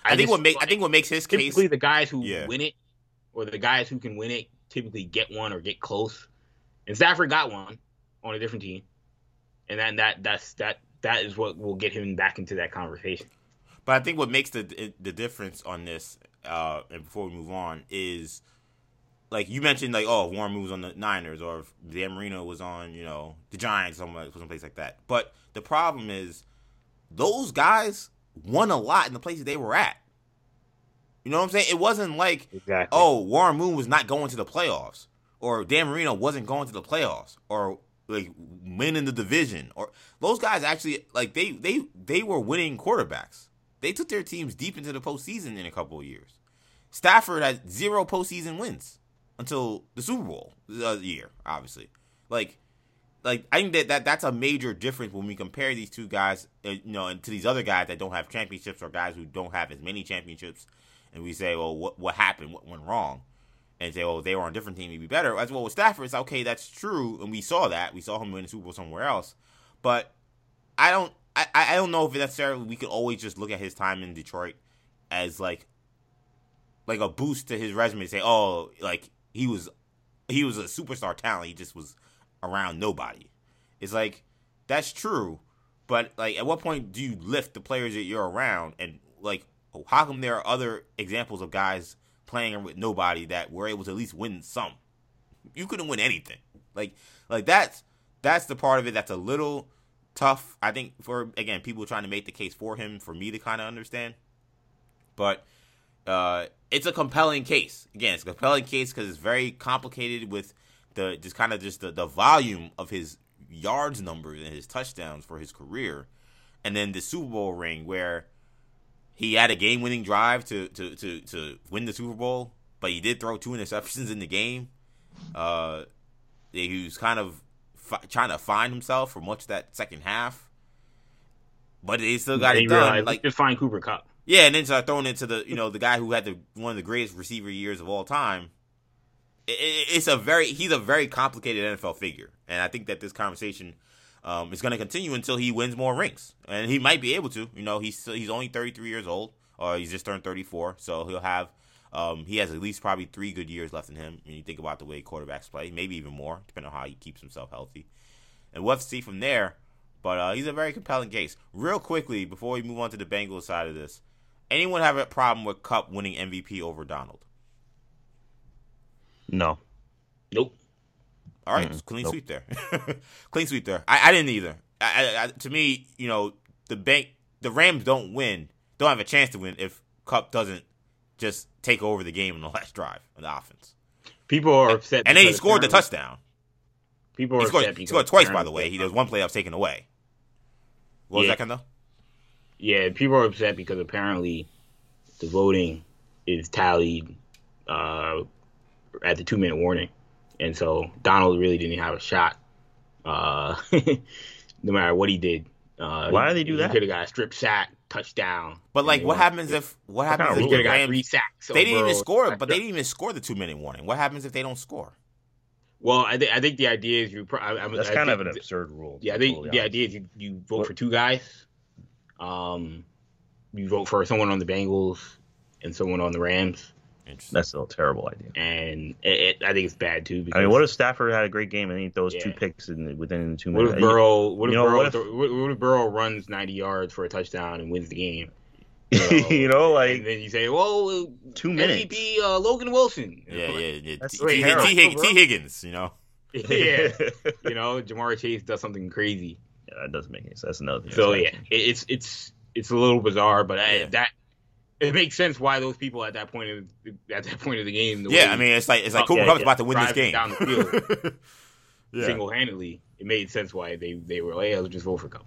I, think just what make feel I think what makes his like case typically the guys who Yeah. win it, or the guys who can win it, typically get one or get close. And Stafford got one on a different team, and that that that's that that is what will get him back into that conversation. But I think what makes the the difference on this, uh, and before we move on, is like you mentioned, like oh, Warren Moon was on the Niners, or if Dan Marino was on, you know, the Giants, or some someplace like that. But the problem is, those guys won a lot in the places they were at. You know what I'm saying? It wasn't like Exactly. oh, Warren Moon was not going to the playoffs, or Dan Marino wasn't going to the playoffs, or like winning the division, or those guys actually like they they they were winning quarterbacks. They took their teams deep into the postseason in a couple of years. Stafford had zero postseason wins until the Super Bowl year, obviously. Like, like I think that, that that's a major difference when we compare these two guys, uh, you know, and to these other guys that don't have championships or guys who don't have as many championships, and we say, well, what what happened? What went wrong? And say, well, they were on a different team, he'd be better. As well with Stafford, it's okay, that's true, and we saw that. We saw him win the Super Bowl somewhere else, but I don't, I, I don't know if necessarily we could always just look at his time in Detroit as like, like a boost to his resume. Say, oh, like he was, he was a superstar talent. He just was around nobody. It's like that's true, but like, at what point do you lift the players that you're around? And like, how come there are other examples of guys playing with nobody that were able to at least win some? You couldn't win anything. Like, like that's that's the part of it that's a little tough. I think for again people trying to make the case for him for me to kind of understand, but uh, it's a compelling case. Again, it's a compelling case because it's very complicated with the just kind of just the, the volume of his yards numbers and his touchdowns for his career, and then the Super Bowl ring where he had a game winning drive to, to, to, to win the Super Bowl, but he did throw two interceptions in the game. Uh, he was kind of fi- trying to find himself for much of that second half, but they still got They it done. Like just find Cooper Kupp. Yeah, and then start throwing it to the you know the guy who had the one of the greatest receiver years of all time. it's a very he's a very complicated NFL figure, and I think that this conversation um, is going to continue until he wins more rings, and he might be able to. You know, he's he's only 33 years old, or he's just turned 34, so he'll have um, he has at least probably three good years left in him. When you think about the way quarterbacks play, maybe even more, depending on how he keeps himself healthy, and we'll have to see from there. But uh, he's a very compelling case. Real quickly, before we move on to the Bengals side of this, anyone have a problem with Kupp winning MVP over Donald? No. Nope. All right, mm-hmm. clean nope. sweep there. clean sweep there. I, I didn't either. I, I, to me, you know, the bank, the Rams don't win, don't have a chance to win if Kupp doesn't just take over the game in the last drive of the offense. People are upset, and then he scored the touchdown. People are he scored, upset. He scored twice, by the way. He there's one play I was taken away. What yeah. was that, Kendall? Yeah, people are upset because apparently the voting is tallied uh, at the two minute warning, and so Donald really didn't have a shot. Uh, no matter what he did. Uh, Why do they do he that? Could have got a strip sack, touchdown. But like, what happens if what happens if the Rams three sacks? They didn't even score, but they didn't even score the two minute warning. What happens if they don't score? Well, I, th- I think the idea is you. Pro- I, That's I kind of an absurd rule. Yeah, I think the idea is you, you vote what? for two guys. Um, you vote for someone on the Bengals and someone on the Rams. That's still a terrible idea. And it, it, I think it's bad too. Because, I mean, what if Stafford had a great game and he throws yeah. two picks in, within the two what minutes? If Burrow, what if you Burrow? What if, what if Burrow runs ninety yards for a touchdown and wins the game? You know, you know like and then you say, "Well, two minutes." MVP uh, Logan Wilson. Yeah, yeah, yeah. That's T, T, T, T, Higgins. You know. yeah, you know, Ja'Marr Chase does something crazy. Yeah, that doesn't make any sense. That's another thing. So yeah, it's it's it's a little bizarre, but I, that it makes sense why those people at that point of at that point of the game. The yeah, I mean it's like it's like Cooper yeah, Kupp's yeah. about to win this game down the field yeah. single handedly. It made sense why they they were like, hey, let's just vote for Kupp.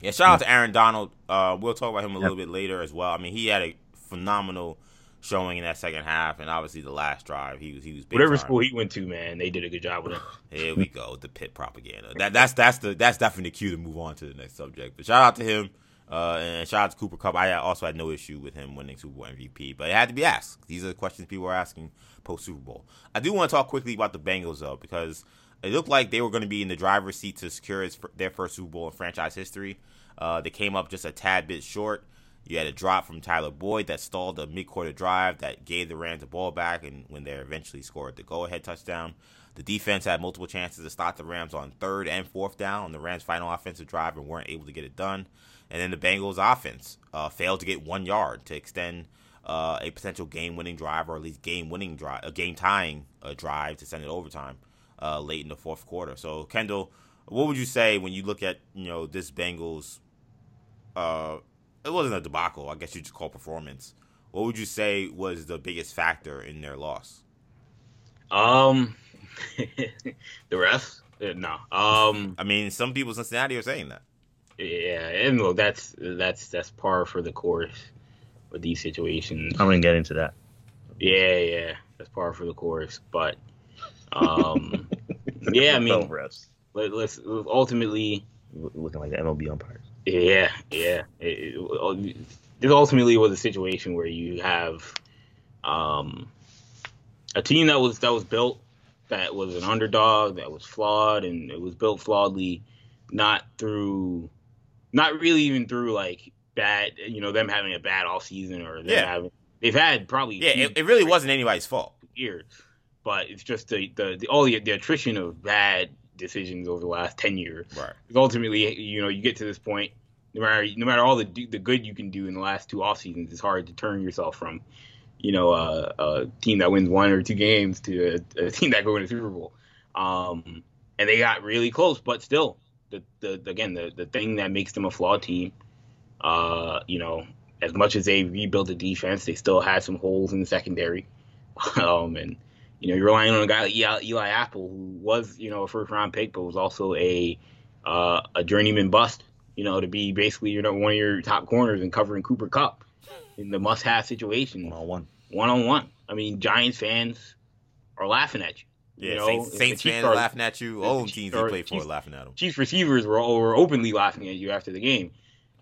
Yeah, shout out to Aaron Donald. Uh, we'll talk about him a little bit later as well. I mean, he had a phenomenal showing in that second half, and obviously the last drive, he was he was whatever time. school he went to, man, they did a good job with him. Here we go, the pit propaganda. That that's that's the that's definitely the cue to move on to the next subject. But shout out to him. Uh, and shout out to Cooper Kupp. I also had no issue with him winning Super Bowl MVP, but it had to be asked. These are the questions people are asking post Super Bowl. I do want to talk quickly about the Bengals though, because it looked like they were going to be in the driver's seat to secure his, their first Super Bowl in franchise history. Uh, they came up just a tad bit short. You had a drop from Tyler Boyd that stalled a mid-quarter drive that gave the Rams the ball back, and when they eventually scored the go-ahead touchdown, the defense had multiple chances to stop the Rams on third and fourth down on the Rams' final offensive drive and weren't able to get it done. And then the Bengals offense uh, failed to get one yard to extend uh, a potential game-winning drive, or at least game-winning drive, a game-tying uh, drive to send it overtime uh, late in the fourth quarter. So, Kendall, what would you say when you look at you know this Bengals? Uh, it wasn't a debacle. I guess you just call performance. What would you say was the biggest factor in their loss? Um, the refs. Uh, no. Um, I mean, some people in Cincinnati are saying that. Yeah, and look, that's that's that's par for the course with these situations. I'm gonna get into that. Yeah, yeah, that's par for the course. But, um, yeah, I mean, refs. let, us ultimately looking like the MLB umpires. Yeah, yeah. It, it, this ultimately was a situation where you have um, a team that was that was built that was an underdog that was flawed and it was built flawedly, not through not really even through like bad, you know, them having a bad off season or them yeah. having they've had probably yeah, it, it, really wasn't anybody's fault years, but it's just the the, the all the, the attrition of bad decisions over the last ten years. Right. Ultimately, you know, you get to this point. No matter no matter all the the good you can do in the last two off seasons, it's hard to turn yourself from, you know, a, a team that wins one or two games to a, a team that go win a Super Bowl. Um, and they got really close, but still, the, the again the the thing that makes them a flawed team. Uh, you know, as much as they rebuilt the defense, they still had some holes in the secondary. Um, and you know, you're relying on a guy like Eli, Eli Apple, who was you know a first round pick, but was also a uh, a journeyman bust. You know, to be basically you know one of your top corners and covering Cooper Kupp in the must have situation. One on one. One on one. I mean, Giants fans are laughing at you. Yeah, you know, Saints, Saints fans are, laughing at you. All the teams you play for are laughing at them. Chiefs receivers were, were openly laughing at you after the game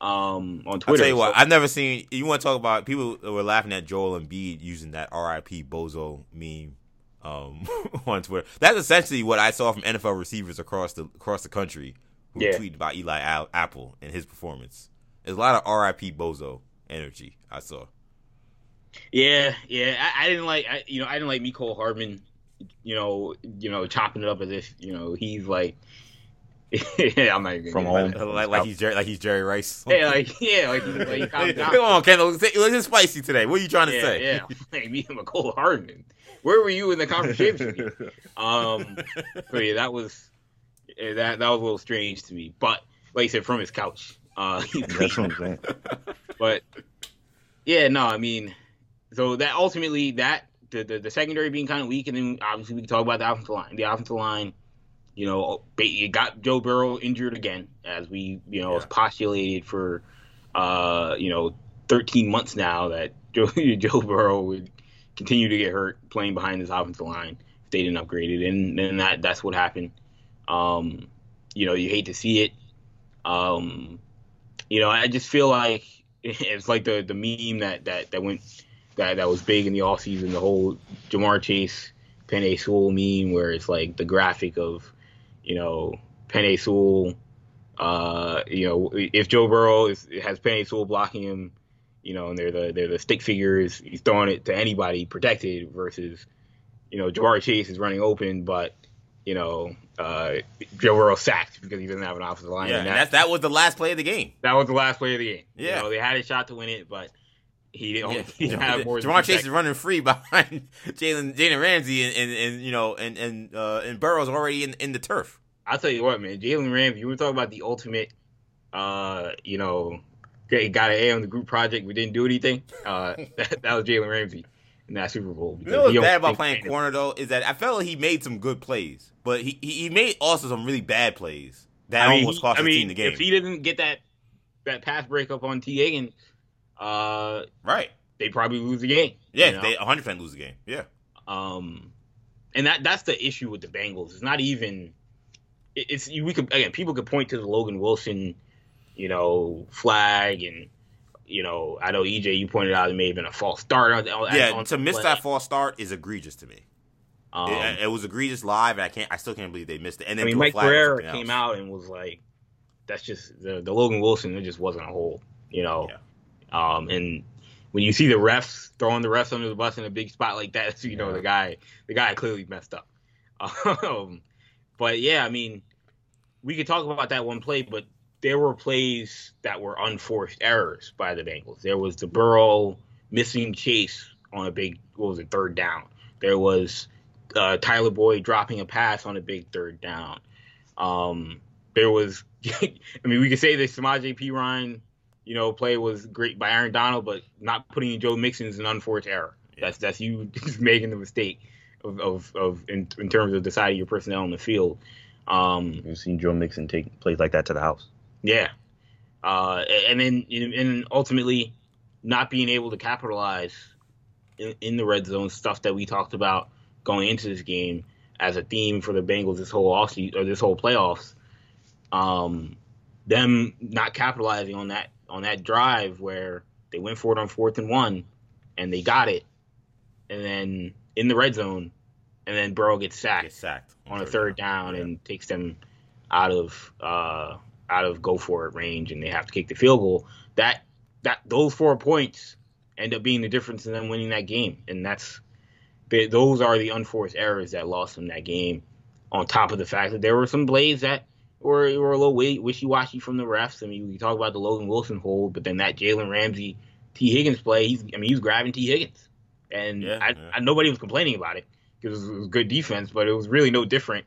um, on Twitter. I'll tell you what, I've never seen. You want to talk about people were laughing at Joel Embiid using that RIP Bozo meme um, on Twitter. That's essentially what I saw from NFL receivers across the across the country who Yeah. tweeted about Eli Al- Apple and his performance. There's a lot of RIP Bozo energy I saw. Yeah, yeah. I, I didn't like, I, you know, I didn't like Mecole Hardman, you know, you know, chopping it up as if, you know, he's like, I'm not even From gonna home. Like, like he's Jerry, like he's Jerry Rice. that. Yeah, like, yeah, like, like, he down. Come on, Kendall. Say- Look, it's spicy today. What are you trying to yeah, say? yeah. Like me and Mecole Hardman. Where were you in the conference championship? Um, so yeah, that was that that was a little strange to me. But like I said, from his couch, uh, That's what I'm saying. but yeah, no, I mean, so that ultimately that the the, the secondary being kind of weak, and then obviously we can talk about the offensive line. The offensive line, you know, you got Joe Burrow injured again, as we you know Yeah. postulated for uh you know 13 months now that Joe Joe Burrow would continue to get hurt playing behind this offensive line if they didn't upgrade it, and then that that's what happened. Um, you know, you hate to see it. Um, you know, I just feel like it's like the the meme that that that went that that was big in the offseason, the whole Ja'Marr Chase Penei Sewell meme where it's like the graphic of, you know, Penei Sewell uh, you know, if Joe Burrow is, has Penei Sewell blocking him, you know, and they're the they're the stick figures, he's throwing it to anybody protected versus, you know, Ja'Marr Chase is running open, but you know, uh, Joe Burrow sacked because he doesn't have an offensive line. Yeah, and that, that was the last play of the game. that was the last play of the game. Yeah. you know, they had a shot to win it, but he didn't, Yeah. he have more. Ja'Marr Chase is running free behind Jalen Jalen Ramsey and, and, and you know and and uh, and Burrow's already in, in the turf. I'll tell you what, man, Jalen Ramsey. You were talking about the ultimate, uh, you know, got an A on the group project. We didn't do anything. Uh, that, that was Jalen Ramsey in that Super Bowl. You know what's bad about playing corner though is that I felt like he made some good plays, but he he, he made also some really bad plays that I mean, almost he- cost I the mean, team the game. if he didn't get that that pass breakup on Tee Higgins, uh, right? they probably lose the game. Yeah, you know? they 100 percent lose the game. Yeah, Um, and that that's the issue with the Bengals. It's not even. It's we could again people could point to the Logan Wilson, you know, flag and. You know, I know EJ. You pointed out it may have been a false start. On, yeah. on to miss play. that false start is egregious to me. Um, it, it was egregious live, and I can't. I still can't believe they missed it. And then I mean, Mike flag Pereira came out and was like, "That's just the, the Logan Wilson. It just wasn't a hold." You know. Um, and when you see the refs throwing the refs under the bus in a big spot like that, you know Yeah. the guy the guy clearly messed up. Um, but yeah, I mean, we could talk about that one play, but there were plays that were unforced errors by the Bengals. There was the Burrow missing chase on a big what was it third down. There was uh, Tyler Boyd dropping a pass on a big third down. Um, there was, I mean, we could say the Samaje Perine, you know, play was great by Aaron Donald, but not putting in Joe Mixon is an unforced error. That's that's you just making the mistake of of, of in, in terms of deciding your personnel on the field. Um, We've seen Joe Mixon take plays like that to the house. yeah, uh, and then and ultimately not being able to capitalize in, in the red zone stuff that we talked about going into this game as a theme for the Bengals this whole off or this whole playoffs. Um, them not capitalizing on that on that drive where they went for it on fourth and one, and they got it, and then in the red zone, and then Burrow gets sacked Get sacked on a third down Yeah. and takes them out of uh, out of go for it range, and they have to kick the field goal. That that those four points end up being the difference in them winning that game, and that's those are the unforced errors that lost them that game. On top of the fact that there were some plays that were were a little wishy washy from the refs. I mean, we talk about the Logan Wilson hold, but then that Jalen Ramsey Tee Higgins play, he's I mean he was grabbing Tee Higgins, and Yeah, I, yeah. I nobody was complaining about it because it was, it was good defense, but it was really no different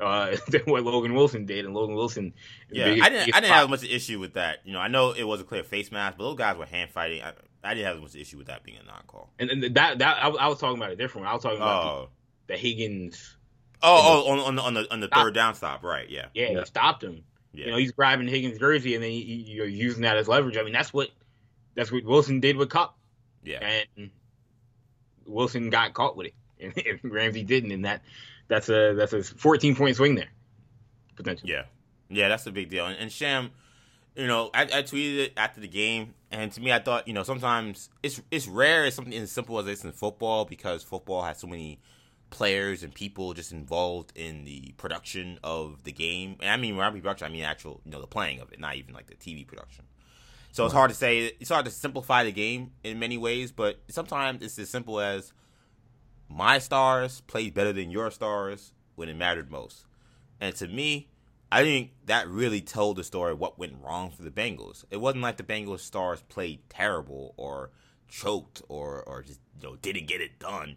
uh, than what Logan Wilson did. And Logan Wilson, Yeah, big- I didn't. I didn't have much issue with that. You know, I know it was a clear face mask, but those guys were hand fighting. I, I didn't have much issue with that being a non-call. And, and that that I, I was talking about a different one. I was talking about Oh, the, the Higgins. Oh, oh, on, on the on the on the third down stop, right? Yeah, Yeah, Yeah. he stopped him. yeah. You know, he's grabbing Higgins' jersey, and then he, he- you're using that as leverage. I mean, that's what that's what Wilson did with Kupp, yeah. and Wilson got caught with it, and, and Ramsey didn't, and that that's a that's a 14 point swing there, potentially. Yeah, yeah, that's a big deal. And, and Sham, you know, I, I tweeted it after the game, and to me, I thought, you know, sometimes it's it's rare. It's something as simple as this in football because football has so many players and people just involved in the production of the game. And I mean, when I mean production, I mean actual, you know, the playing of it, not even like the TV production. So it's hard to say. It's hard to simplify the game in many ways, but sometimes it's as simple as my stars played better than your stars when it mattered most. And to me, I think that really told the story of what went wrong for the Bengals. It wasn't like the Bengals stars played terrible or choked or or just you know didn't get it done.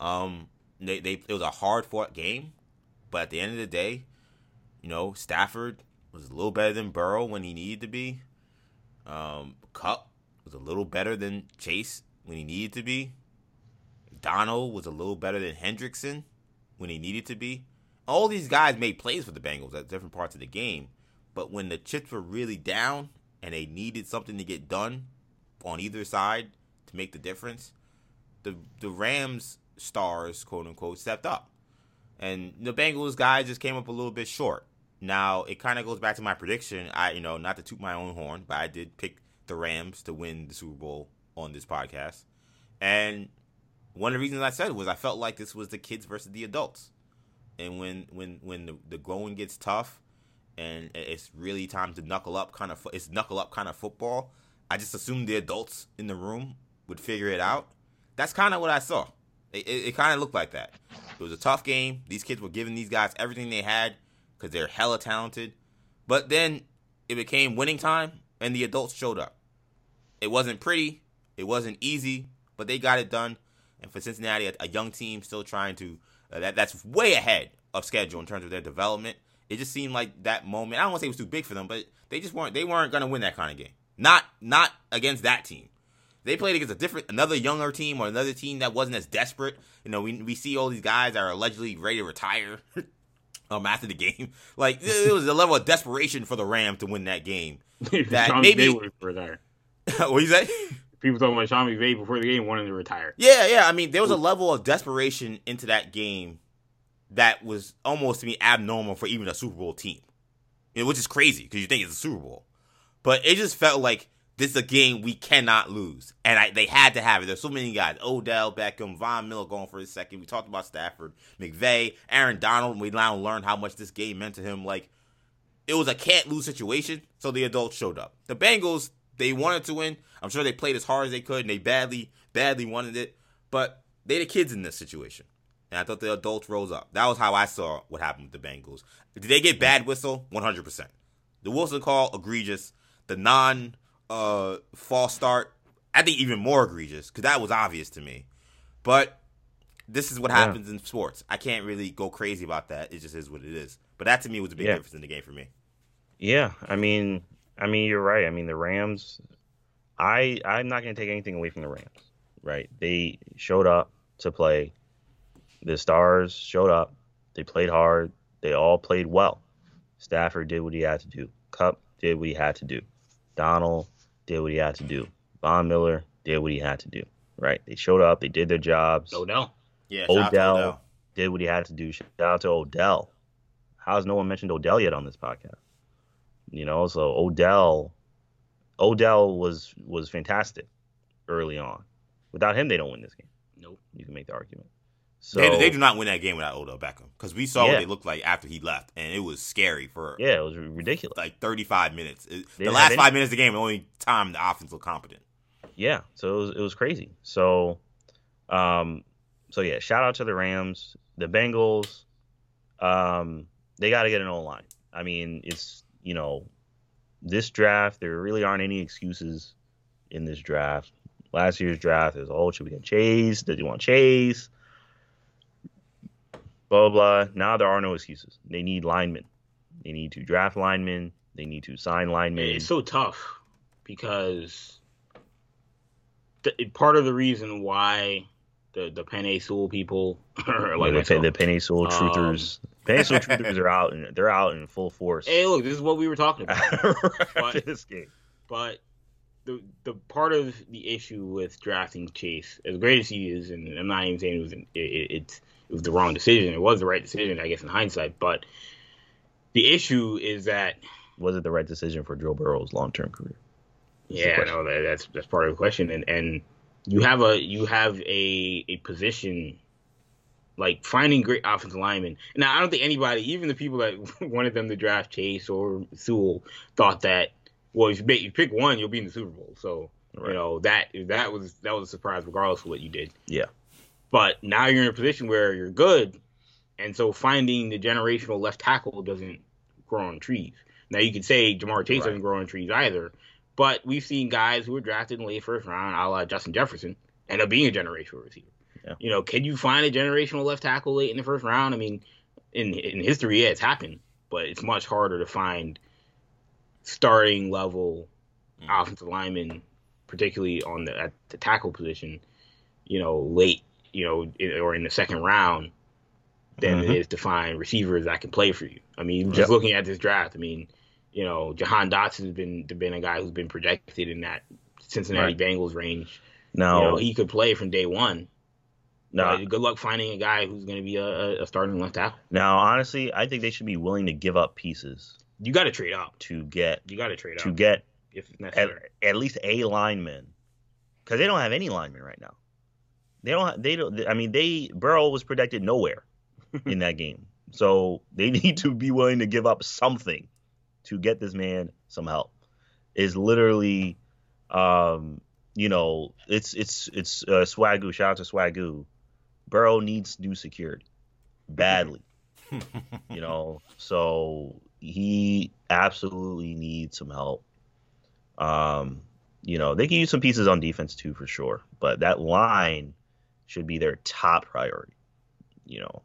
Um, they they it was a hard fought game, but at the end of the day, you know Stafford was a little better than Burrow when he needed to be. Um, Kupp was a little better than Chase when he needed to be. Donald was a little better than Hendrickson when he needed to be. All these guys made plays for the Bengals at different parts of the game, but when the chips were really down and they needed something to get done on either side to make the difference, the the Rams stars, quote unquote, stepped up. And the Bengals guys just came up a little bit short. Now it kind of goes back to my prediction. I, you know, not to toot my own horn, but I did pick the Rams to win the Super Bowl on this podcast. And one of the reasons I said was I felt like this was the kids versus the adults. And when when when the, the going gets tough, and it's really time to knuckle up, kind of it's knuckle up kind of football. I just assumed the adults in the room would figure it out. That's kind of what I saw. It, it, it kind of looked like that. It was a tough game. These kids were giving these guys everything they had because they're hella talented. But then it became winning time, and the adults showed up. It wasn't pretty, it wasn't easy, but they got it done. And for Cincinnati, a, a young team still trying to uh, that that's way ahead of schedule in terms of their development. It just seemed like that moment. I don't want to say it was too big for them, but they just weren't they weren't going to win that kind of game. Not not against that team. They played against a different another younger team or another team that wasn't as desperate. You know, we we see all these guys that are allegedly ready to retire. um, after the game, like it was a level of desperation for the Rams to win that game. That Sean maybe would retire. what you say? People talking about Sean McVay before the game wanting to retire. Yeah, yeah. I mean, there was a level of desperation into that game that was almost to me abnormal for even a Super Bowl team, you know, which is crazy because you think it's a Super Bowl, but it just felt like this is a game we cannot lose, and I, they had to have it. There's so many guys: Odell Beckham, Von Miller going for a second. We talked about Stafford, McVay, Aaron Donald. We now learned how much this game meant to him. Like it was a can't lose situation, so the adults showed up. The Bengals they wanted to win. I'm sure they played as hard as they could, and they badly, badly wanted it. But they the kids in this situation, and I thought the adults rose up. That was how I saw what happened with the Bengals. Did they get bad whistle? 100. percent The Wilson call egregious. The non uh, false start, I think even more egregious because that was obvious to me. But this is what Yeah. happens in sports. I can't really go crazy about that. It just is what it is. But that to me was a big Yeah. difference in the game for me. Yeah, I mean, I mean, you're right. I mean, the Rams. I I'm not going to take anything away from the Rams. Right? They showed up to play. The Stars showed up. They played hard. They all played well. Stafford did what he had to do. Kupp did what he had to do. Donald did what he had to do. Von Miller did what he had to do. Right? They showed up. They did their jobs. Odell. Yeah, shout out Odell, Odell. did what he had to do. Shout out to Odell. How's no one mentioned Odell yet on this podcast? You know, so Odell, Odell was was fantastic early on. Without him, they don't win this game. Nope. You can make the argument. So they, they do not win that game without Odell Beckham because we saw Yeah. what they looked like after he left, and it was scary for yeah, it was ridiculous. like 35 minutes. It- the last any- five minutes of the game, the only time the offense looked competent. Yeah, so it was it was crazy. So, um, so yeah, shout out to the Rams, the Bengals. Um, they got to get an O line. I mean, it's you know, this draft there really aren't any excuses in this draft. Last year's draft is oh, should we get Chase? Did you want Chase? Blah blah. blah. Now there are no excuses. They need linemen. They need to draft linemen. They need to sign linemen. It's so tough because it- part of the reason why the the Penei Sewell people are like Like the, the Penei Sewell Um, Truthers. Penei Sewell Truthers are out and they're out in full force. Hey, look, this is what we were talking about. after this game. but the the part of the issue with drafting Chase, as great as he is, and I'm not even saying it was an, it, it, it, it was the wrong decision. It was the right decision, I guess, in hindsight. But the issue is that Was it the right decision for Joe Burrow's long term career? That's yeah, no, that, that's that's part of the question, and and you have a you have a a position like finding great offensive linemen. Now I don't think anybody, even the people that wanted them to draft Chase or Sewell, thought that well if you pick, you pick one, you'll be in the Super Bowl. So right. you know that that was that was a surprise regardless of what you did. Yeah. But now you're in a position where you're good, and so finding the generational left tackle doesn't grow on trees. Now you could say Ja'Marr Chase right. doesn't grow on trees either, but we've seen guys who were drafted in the late first round, a la Justin Jefferson, end up being a generational receiver. Yeah. You know, can you find a generational left tackle late in the first round? I mean, in in history, yeah, it's happened, but it's much harder to find starting level mm. offensive linemen, particularly on the at the tackle position. You know, late, you know, or in the second round, than mm-hmm. it is to find receivers that can play for you. I mean, just yep. looking at this draft, I mean, you know, Jahan Dotson has been been a guy who's been projected in that Cincinnati right. Bengals range. No, you know, he could play from day one. No, good luck finding a guy who's going to be a, a starting left tackle. Now, honestly, I think they should be willing to give up pieces. You got to trade up to get. You got to trade up to get if necessary. At, at least a lineman, because they don't have any linemen right now. They don't. They don't. I mean, they Burrow was projected nowhere in that game, so they need to be willing to give up something to get this man some help. Is literally, um, you know, it's it's it's uh, Swagoo. Shout out to Swagoo Burrow needs new security badly. you know, so he absolutely needs some help. Um, you know, they can use some pieces on defense too for sure, but that line should be their top priority. You know,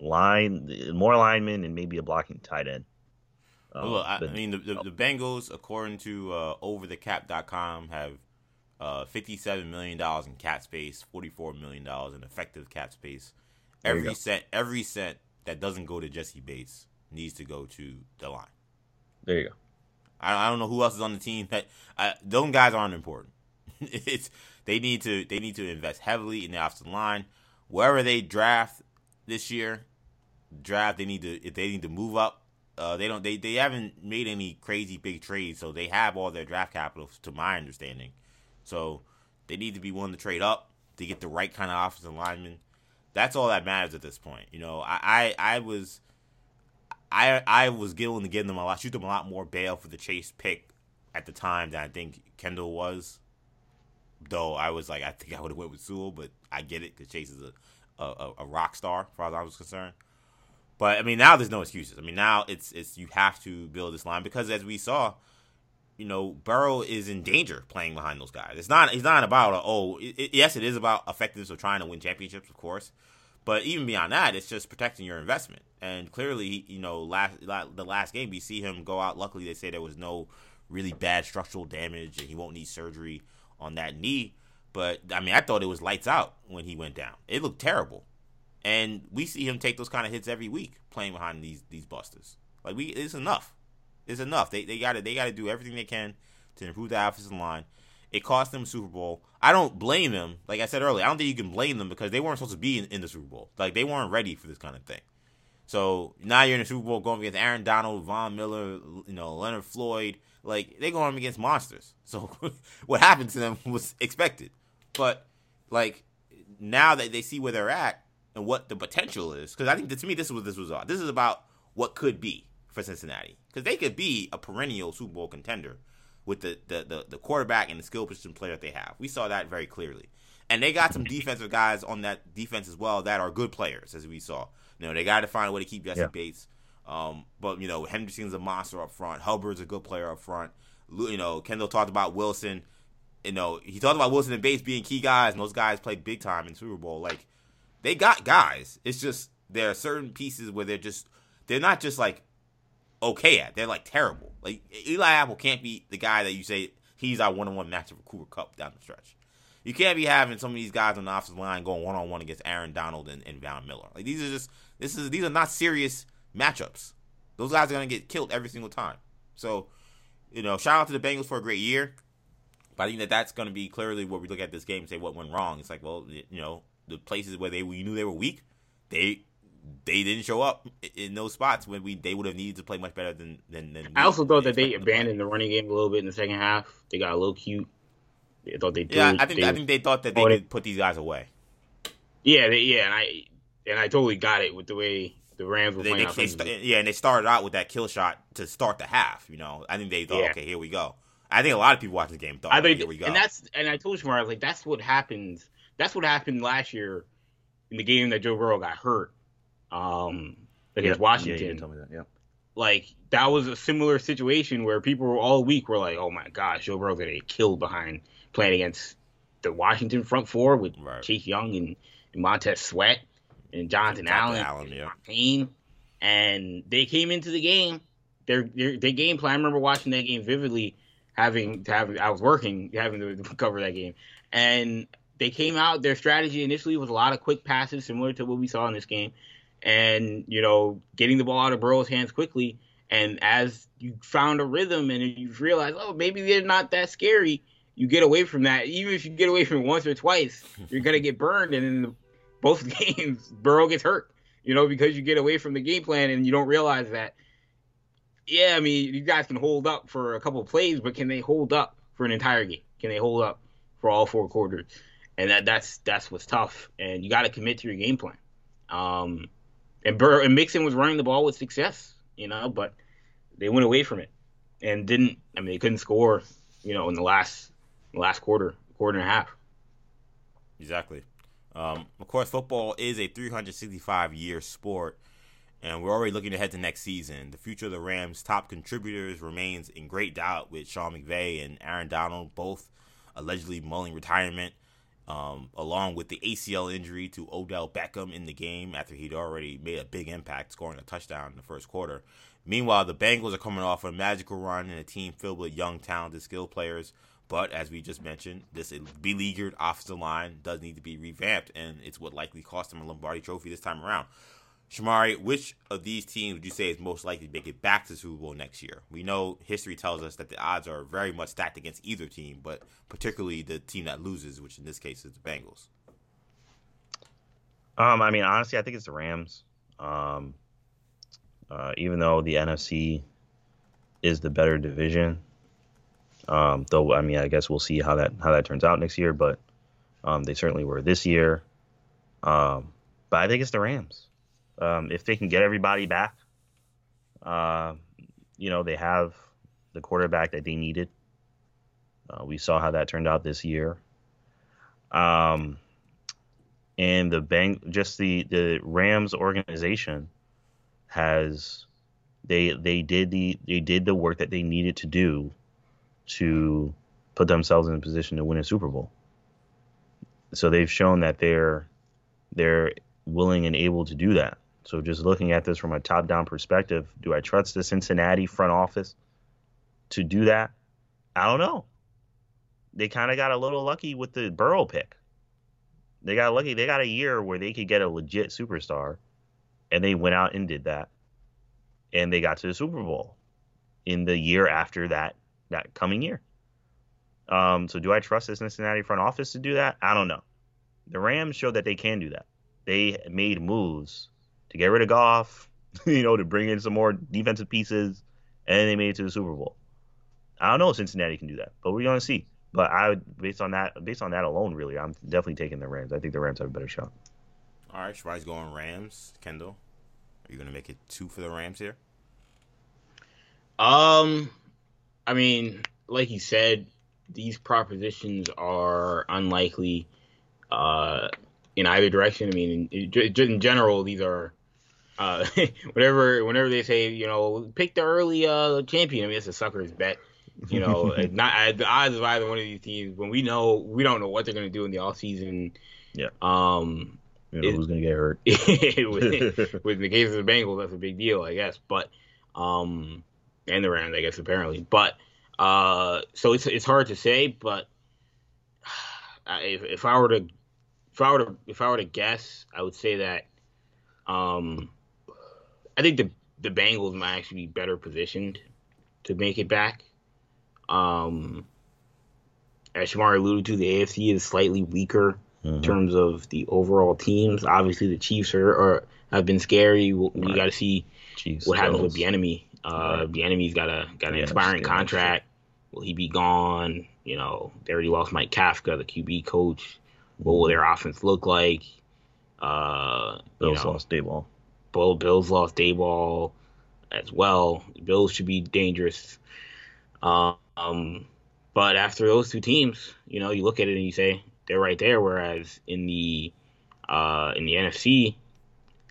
line more linemen and maybe a blocking tight end. Um, well, I, but, I mean, the, the, the, Bengals, according to uh, OverTheCap.com, have uh, $57 million in cap space, $44 million in effective cap space. Every cent, every cent that doesn't go to Jessie Bates needs to go to the line. There you go. I, I don't know who else is on the team. That uh, those guys aren't important. it's they need to they need to invest heavily in the offensive line. Wherever they draft this year, draft they need to if they need to move up. Uh, they don't they, they haven't made any crazy big trades, so they have all their draft capital, to my understanding. So they need to be willing to trade up to get the right kind of offensive lineman. That's all that matters at this point. You know, I, I, I was I I was willing to give them a lot, shoot them a lot more bail for the Chase pick at the time than I think Kendall was. Though I was like, I think I would have went with Sewell, but I get it because Chase is a, a, a rock star, as far as I was concerned. But I mean, now there's no excuses. I mean, now it's it's you have to build this line because as we saw, you know, Burrow is in danger playing behind those guys. It's not. It's not about a, oh, it, yes, it is about effectiveness of trying to win championships, of course. But even beyond that, it's just protecting your investment. And clearly, you know, last the last game we see him go out. Luckily, they say there was no really bad structural damage, and he won't need surgery on that knee. But I mean, I thought it was lights out when he went down. It looked terrible, and we see him take those kind of hits every week playing behind these these busters. Like we, it's enough is enough. They they got to they got to do everything they can to improve the offensive line. It cost them Super Bowl. I don't blame them. Like I said earlier, I don't think you can blame them because they weren't supposed to be in, in the Super Bowl. Like they weren't ready for this kind of thing. So now you're in the Super Bowl going against Aaron Donald, Von Miller, you know Leonard Floyd. Like they going against monsters. So what happened to them was expected. But like now that they see where they're at and what the potential is, because I think that, to me this is what this was about. This is about what could be for Cincinnati because they could be a perennial Super Bowl contender with the, the, the, the, quarterback and the skill position player that they have. We saw that very clearly. And they got some defensive guys on that defense as well that are good players, as we saw. You know, they got to find a way to keep Jessie yeah. Bates. Um, but, you know, Henderson's a monster up front. Hubbard's a good player up front. You know, Kendall talked about Wilson. You know, he talked about Wilson and Bates being key guys, and those guys played big time in Super Bowl. Like, they got guys. It's just there are certain pieces where they're just, they're not just like okay at. They're like terrible. Like Eli Apple can't be the guy that you say he's our one on one matchup for Cooper Kupp down the stretch. You can't be having some of these guys on the offensive line going one on one against Aaron Donald and, and Miller. Like these are just this is these are not serious matchups. Those guys are gonna get killed every single time. So, you know, shout out to the Bengals for a great year. But I think that that's going to be clearly what we look at this game and say what went wrong. It's like, well, you know, the places where they we knew they were weak, they they didn't show up in those spots when we they would have needed to play much better than than. than I also thought that they abandoned the running game a little bit in the second half. They got a little cute. They thought they. did. Yeah, I think they, I think they thought that they could put these guys away. Yeah, they, yeah, and I and I totally got it with the way the Rams were They, playing. they, they st- yeah, and they started out with that kill shot to start the half. You know, I think they thought, Yeah. okay, here we go. I think a lot of people watching the game thought, I think, here we go. and that's and I told Shamar, I was like, that's what happens. That's what happened last year in the game that Joe Burrow got hurt um, against Yeah, Washington. you did tell me that. Yeah. like that was a similar situation where people were all week were like, "Oh my gosh, Joe Burrow's gonna get killed behind playing against the Washington front four with Right. Chase Young and, and Montez Sweat and Jonathan Allen, Allen, and yeah. Payne, and they came into the game. Their, their their game plan. I remember watching that game vividly, having to have I was working, having to cover that game, and they came out. Their strategy initially was a lot of quick passes, similar to what we saw in this game, and you know getting the ball out of Burrow's hands quickly. And as you found a rhythm and you realize, oh, maybe they're not that scary, you get away from that. Even if you get away from it once or twice, you're gonna get burned. And in the, both games, Burrow gets hurt. You know, because you get away from the game plan and you don't realize that. Yeah, I mean, you guys can hold up for a couple plays, but can they hold up for an entire game? Can they hold up for all four quarters? And that that's that's what's tough. And you got to commit to your game plan. Um, and Burrow and Mixon was running the ball with success, you know, but they went away from it and didn't. I mean, they couldn't score, you know, in the last last quarter, quarter and a half. Exactly. Um, of course, football is a 365 year sport, and we're already looking ahead to next season. The future of the Rams' top contributors remains in great doubt with Sean McVay and Aaron Donald both allegedly mulling retirement, um, along with the ACL injury to Odell Beckham in the game after he'd already made a big impact, scoring a touchdown in the first quarter. Meanwhile, the Bengals are coming off a magical run in a team filled with young, talented, skilled players. But as we just mentioned, this beleaguered offensive line does need to be revamped, and it's what likely cost them a Lombardi Trophy this time around. Shamari, which of these teams would you say is most likely to make it back to the Super Bowl next year? We know history tells us that the odds are very much stacked against either team, but particularly the team that loses, which in this case is the Bengals. Um, I mean, honestly, I think it's the Rams. Um, uh, even though the NFC is the better division, um, though I mean, I guess we'll see how that how that turns out next year. But um, they certainly were this year. Um, but I think it's the Rams. Um, if they can get everybody back, uh, you know, they have the quarterback that they needed. Uh, we saw how that turned out this year. Um, and the bank, just the the Rams organization has they they did the they did the work that they needed to do to put themselves in a position to win a Super Bowl. So they've shown that they're they're willing and able to do that. So just looking at this from a top-down perspective, do I trust the Cincinnati front office to do that? I don't know. They kind of got a little lucky with the Burrow pick. They got lucky. They got a year where they could get a legit superstar, and they went out and did that, and they got to the Super Bowl in the year after that that coming year. Um, so do I trust the Cincinnati front office to do that? I don't know. The Rams showed that they can do that. They made moves to get rid of Goff, you know, to bring in some more defensive pieces, and they made it to the Super Bowl. I don't know if Cincinnati can do that, but we're gonna see. But I would, based on that, based on that alone, really, I'm definitely taking the Rams. I think the Rams have a better shot. All right, Shamari's going Rams. Kendall, are you going to make it two for the Rams here? Um, I mean, like you said, these propositions are unlikely uh, in either direction. I mean, in, in general, these are uh, whenever whenever they say you know pick the early uh, champion. I mean, it's a sucker's bet. You know, not the odds of either one of these teams when we know we don't know what they're going to do in the off season. Yeah. Um, You know It- who's gonna get hurt? with, with the case of the Bengals, that's a big deal, I guess. But um, and the Rams, I guess, apparently. But uh, so it's it's hard to say. But if, if I were to if I were to if I were to guess, I would say that um, I think the the Bengals might actually be better positioned to make it back. Um, as Shamar alluded to, the AFC is slightly weaker in Mhm. terms of the overall teams. Obviously, the Chiefs are, are have been scary. We, we got to see Chiefs, what happens with Bieniemy. Uh, Bieniemy's got a got an Yeah, expiring contract. Will he be gone? You know, they already lost Mike Kafka, the QB coach. What will their offense look like? Uh, Bills you know, lost Daboll. Bill, Bills lost Daboll as well. Bills should be dangerous. Um, but after those two teams, you know, you look at it and you say they're right there. Whereas in the uh, in the NFC,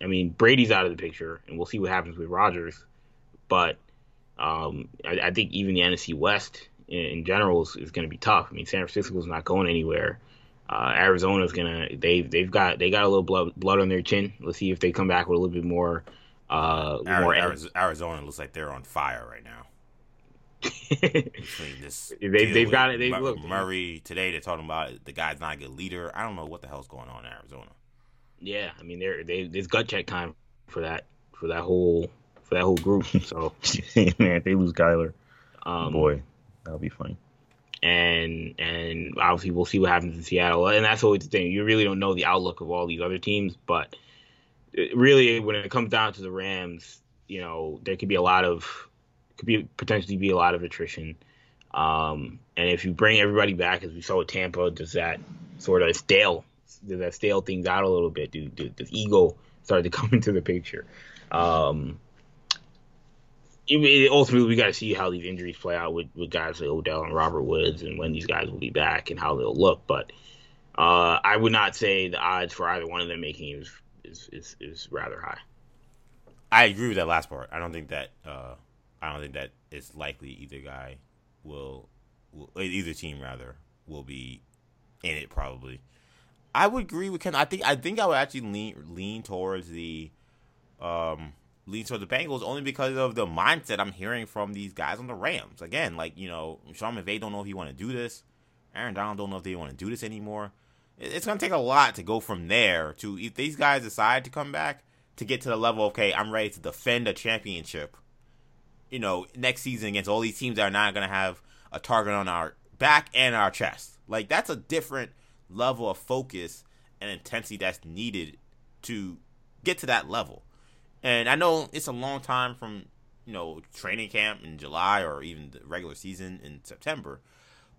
I mean, Brady's out of the picture, and we'll see what happens with Rodgers. But um, I, I, think even the NFC West in, in general is, is going to be tough. I mean, San Francisco's not going anywhere. Uh, Arizona's gonna they they've got they got a little blood blood on their chin. Let's see if they come back with a little bit more. Uh, more Arizona, Arizona looks like they're on fire right now. Between this, they, they've got it. They look Murray today. They're talking about the guy's not a good leader. I don't know what the hell's going on in Arizona. Yeah, I mean, they're they there's gut check time for that for that whole for that whole group. So man, if they lose Kyler, um, boy, that'll be funny and and obviously we'll see what happens in Seattle. And that's always the thing. You really don't know the outlook of all these other teams, but really when it comes down to the Rams, you know, there could be a lot of could be potentially be a lot of attrition. Um, and if you bring everybody back, as we saw with Tampa, does that sort of stale does that stale things out a little bit? Do, do does ego start to come into the picture? Um, ultimately we got to see how these injuries play out with, with guys like Odell and Robert Woods and when these guys will be back and how they'll look. But uh, I would not say the odds for either one of them making is is, is, is rather high. I agree with that last part. I don't think that uh, I don't think that it's likely either guy will, will either team rather will be in it probably. I would agree with Ken. I think I think I would actually lean lean towards the um leans toward the Bengals only because of the mindset I'm hearing from these guys on the Rams. Again, like you know, Sean McVay don't know if he want to do this. Aaron Donald don't know if they want to do this anymore. It's gonna take a lot to go from there to if these guys decide to come back to get to the level. Okay, I'm ready to defend a championship. You know, next season against all these teams that are not gonna have a target on our back and our chest. Like that's a different level of focus and intensity that's needed to get to that level. And I know it's a long time from you know training camp in July or even the regular season in September,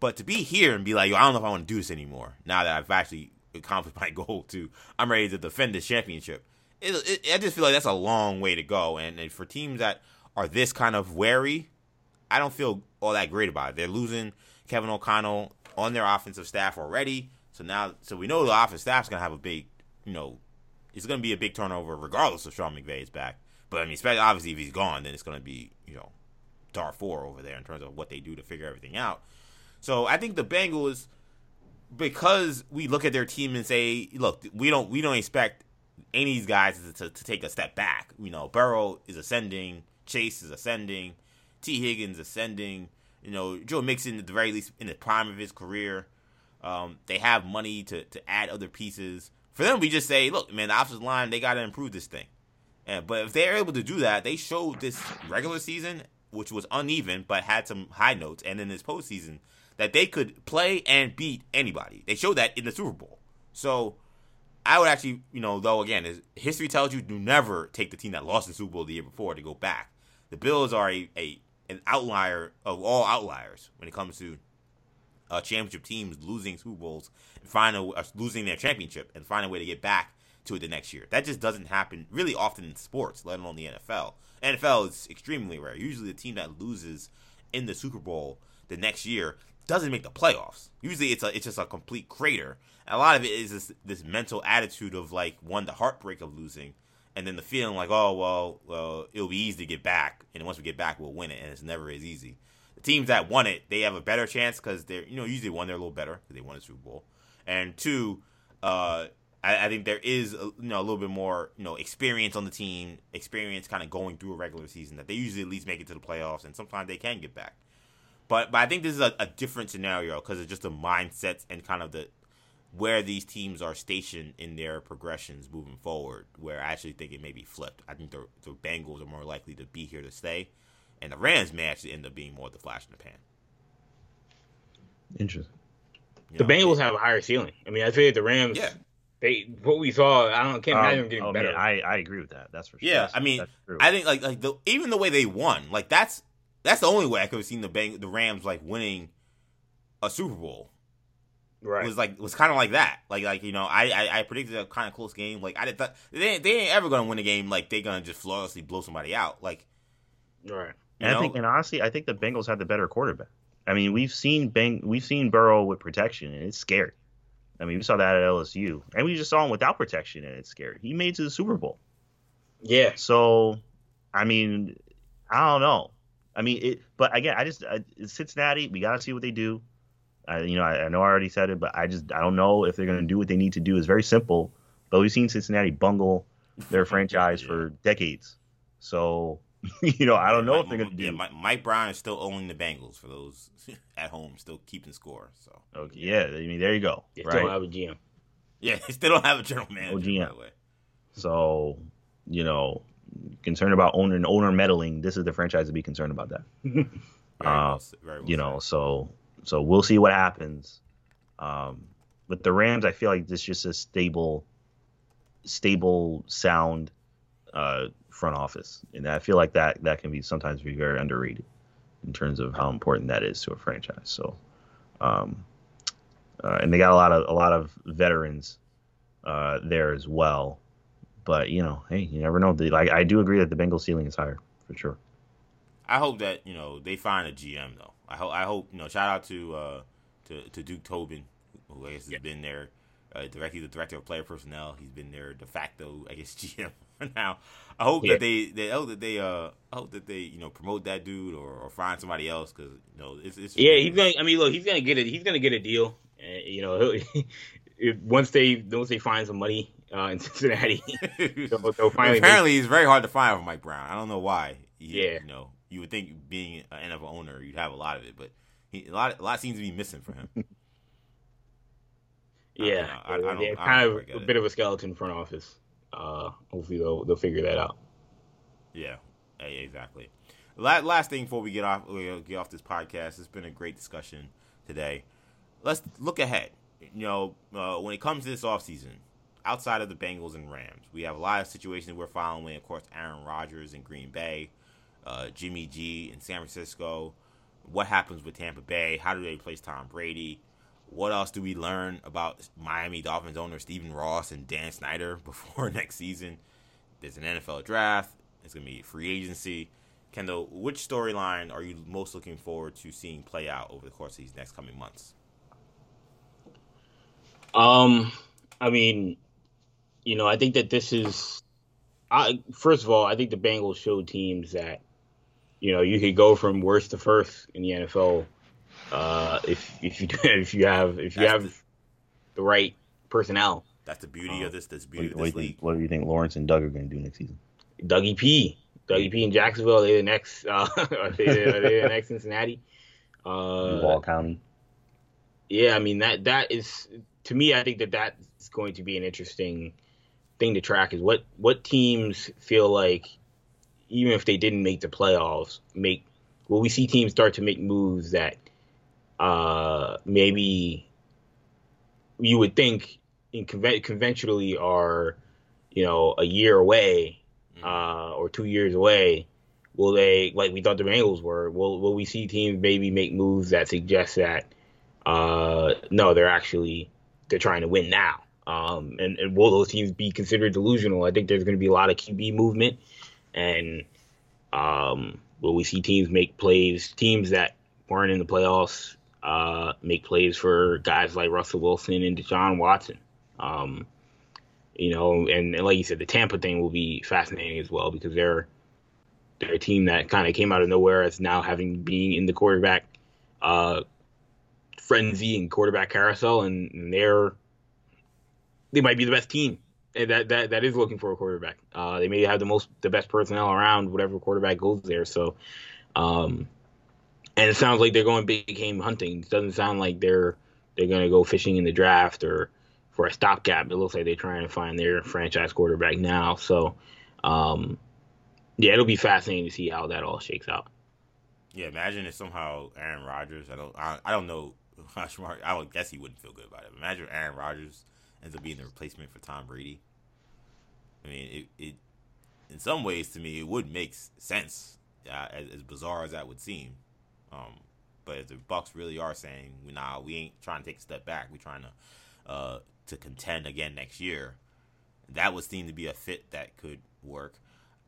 but to be here and be like, Yo, I don't know if I want to do this anymore. Now that I've actually accomplished my goal to, I'm ready to defend this championship. It, it, I just feel like that's a long way to go, and, and for teams that are this kind of wary, I don't feel all that great about it. They're losing Kevin O'Connell on their offensive staff already, so now so we know the offensive staff's gonna have a big, you know, it's going to be a big turnover regardless of Sean McVay is back. But I mean, obviously if he's gone, then it's going to be you know dar four over there in terms of what they do to figure everything out. So I think the Bengals, because we look at their team and say, look, we don't we don't expect any of these guys to, to, to take a step back. You know, Burrow is ascending, Chase is ascending, Tee Higgins ascending. You know, Joe Mixon at the very least in the prime of his career. Um, they have money to, to add other pieces. For them, we just say, look, man, the offensive line, they got to improve this thing. And, but if they're able to do that, they showed this regular season, which was uneven but had some high notes, and in this postseason, that they could play and beat anybody. They showed that in the Super Bowl. So I would actually, you know, though again, history tells you do never take the team that lost the Super Bowl the year before to go back. The Bills are a, a an outlier of all outliers when it comes to uh, championship teams losing Super Bowls and find a, uh, losing their championship and find a way to get back to it the next year. That just doesn't happen really often in sports, let alone the NFL. NFL is extremely rare. Usually, the team that loses in the Super Bowl the next year doesn't make the playoffs. Usually, it's a it's just a complete crater. And a lot of it is this, this mental attitude of like one the heartbreak of losing, and then the feeling like oh well well it'll be easy to get back, and once we get back we'll win it, and it's never as easy teams that won it, they have a better chance because they're you know usually one they're a little better because they won a Super Bowl, and two, uh, I, I, think there is a, you know a little bit more you know experience on the team, experience kind of going through a regular season that they usually at least make it to the playoffs, and sometimes they can get back. But but I think this is a, a different scenario because it's just the mindsets and kind of the where these teams are stationed in their progressions moving forward. Where I actually think it may be flipped. I think the the Bengals are more likely to be here to stay and the Rams match actually end up being more of the flash in the pan. Interesting. You the know, Bengals have a higher ceiling. I mean, I feel like the Rams. Yeah. They what we saw, I don't can't imagine um, getting oh, better. Man, I I agree with that. That's for sure. Yeah, that's, I mean, I think like like the even the way they won, like that's that's the only way I could have seen the Bang the Rams like winning a Super Bowl. Right. It was like it was kind of like that. Like like you know, I I, I predicted a kind of close game. Like I didn't th- they they ain't ever gonna win a game. Like they gonna just flawlessly blow somebody out. Like right. And I think and honestly, I think the Bengals had the better quarterback. I mean, we've seen Bang we've seen Burrow with protection and it's scary. I mean, we saw that at LSU, and we just saw him without protection and it's scary. He made to the Super Bowl. Yeah. So, I mean, I don't know. I mean, it, but again, I just I, Cincinnati. We got to see what they do. I, you know, I, I, know I already said it, but I just I don't know if they're going to do what they need to do. It's very simple, but we've seen Cincinnati bungle their franchise yeah. for decades. So, you know, I don't know Mike, if they're going to do. Yeah, Mike, Mike, Brown is still owning the Bengals for those at home, still keeping score. So, okay, yeah, I mean, there you go. They right? still don't have a GM. Yeah, they still don't have a general manager. No GM. So, you know, concerned about owner and owner meddling, this is the franchise to be concerned about that. very uh, well, very well you know, so so we'll see what happens. Um, with the Rams, I feel like this is just a stable, stable, sound uh, front office, and I feel like that that can be sometimes be very underrated in terms of how important that is to a franchise. So, um, uh, and they got a lot of a lot of veterans uh, there as well. But you know, hey, you never know. The, like I do agree that the Bengals ceiling is higher for sure. I hope that you know they find a GM though. I hope I hope you know. Shout out to uh, to to Duke Tobin, who I guess has yeah. been there. Uh, directly the director of player personnel. He's been there de facto, I guess, GM now. I hope yeah. that they, they hope that they, uh, I hope that they, you know, promote that dude or, or find somebody else because you know it's, it's yeah. He's gonna. I mean, look, he's gonna get it. He's gonna get a deal. And, you know, once they once they find some money uh, in Cincinnati, they'll, they'll finally. Apparently, make... he's very hard to find for Mike Brown. I don't know why. He, yeah, you know, you would think being an NFL owner, you'd have a lot of it, but he, a lot a lot seems to be missing for him. yeah, I, I, I, I kind of a bit of a skeleton front office. Uh, hopefully they'll they'll figure that out. Yeah, exactly. Last, last thing before we get off we get off this podcast, it's been a great discussion today. Let's look ahead. You know, uh, when it comes to this offseason, outside of the Bengals and Rams, we have a lot of situations we're following. Of course, Aaron Rodgers in Green Bay, uh, Jimmy G in San Francisco. What happens with Tampa Bay? How do they replace Tom Brady? What else do we learn about Miami Dolphins owner Stephen Ross and Dan Snyder before next season? There's an NFL draft. It's going to be free agency. Kendall, which storyline are you most looking forward to seeing play out over the course of these next coming months? Um, I mean, you know, I think that this is. I first of all, I think the Bengals showed teams that you know, you could go from worst to first in the NFL uh, if if you if you have if you have the, the right personnel. That's the beauty of this. This beauty what, of this what league. what do you think Lawrence and Doug are going to do next season? Dougie P. Dougie P. in Jacksonville. They the next. Uh, are they, are they the next Cincinnati? Uh, Duval County. Yeah, I mean that that is to me. I think that that's going to be an interesting thing to track. Is what what teams feel like even if they didn't make the playoffs, make will we see teams start to make moves that uh, maybe you would think in conven- conventionally are you know a year away mm. uh, or two years away. Will they like we thought the Bengals were? Will will we see teams maybe make moves that suggest that uh, no, they're actually they're trying to win now? Um, and, and will those teams be considered delusional? I think there's going to be a lot of QB movement and um, will we see teams make plays, teams that weren't in the playoffs, uh, make plays for guys like Russell Wilson and Deshaun Watson. Um, you know, and, and, like you said, the Tampa thing will be fascinating as well because they're they're a team that kind of came out of nowhere as now having being in the quarterback uh, frenzy and quarterback carousel, and, and they're they might be the best team that that that is looking for a quarterback. Uh, they may have the most the best personnel around whatever quarterback goes there. So, um, and it sounds like they're going big game hunting. It doesn't sound like they're they're going to go fishing in the draft or for a stopgap. It looks like they're trying to find their franchise quarterback now. So, um, yeah, it'll be fascinating to see how that all shakes out. Yeah, imagine if somehow Aaron Rodgers. I don't. I, I don't know. I would guess he wouldn't feel good about it. Imagine Aaron Rodgers ends up being the replacement for Tom Brady. I mean, it, it in some ways to me it would make sense, uh, as, as, bizarre as that would seem. Um, But if the Bucs really are saying, "Nah, we ain't trying to take a step back. We're trying to uh, to contend again next year," that would seem to be a fit that could work.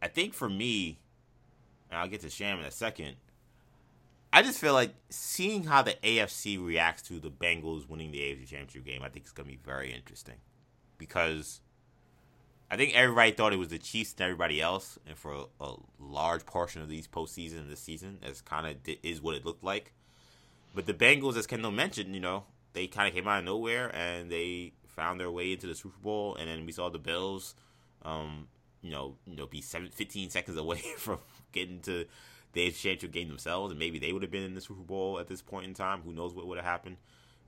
I think for me, and I'll get to Sham in a second. I just feel like seeing how the AFC reacts to the Bengals winning the AFC Championship game, I think it's going to be very interesting because I think everybody thought it was the Chiefs and everybody else, and for a, a large portion of these postseason this season, as kind of is what it looked like. But the Bengals, as Kendall mentioned, you know, they kind of came out of nowhere and they found their way into the Super Bowl, and then we saw the Bills, um, you know, you know, be seven, 15 seconds away from getting to the Championship game themselves, and maybe they would have been in the Super Bowl at this point in time. Who knows what would have happened?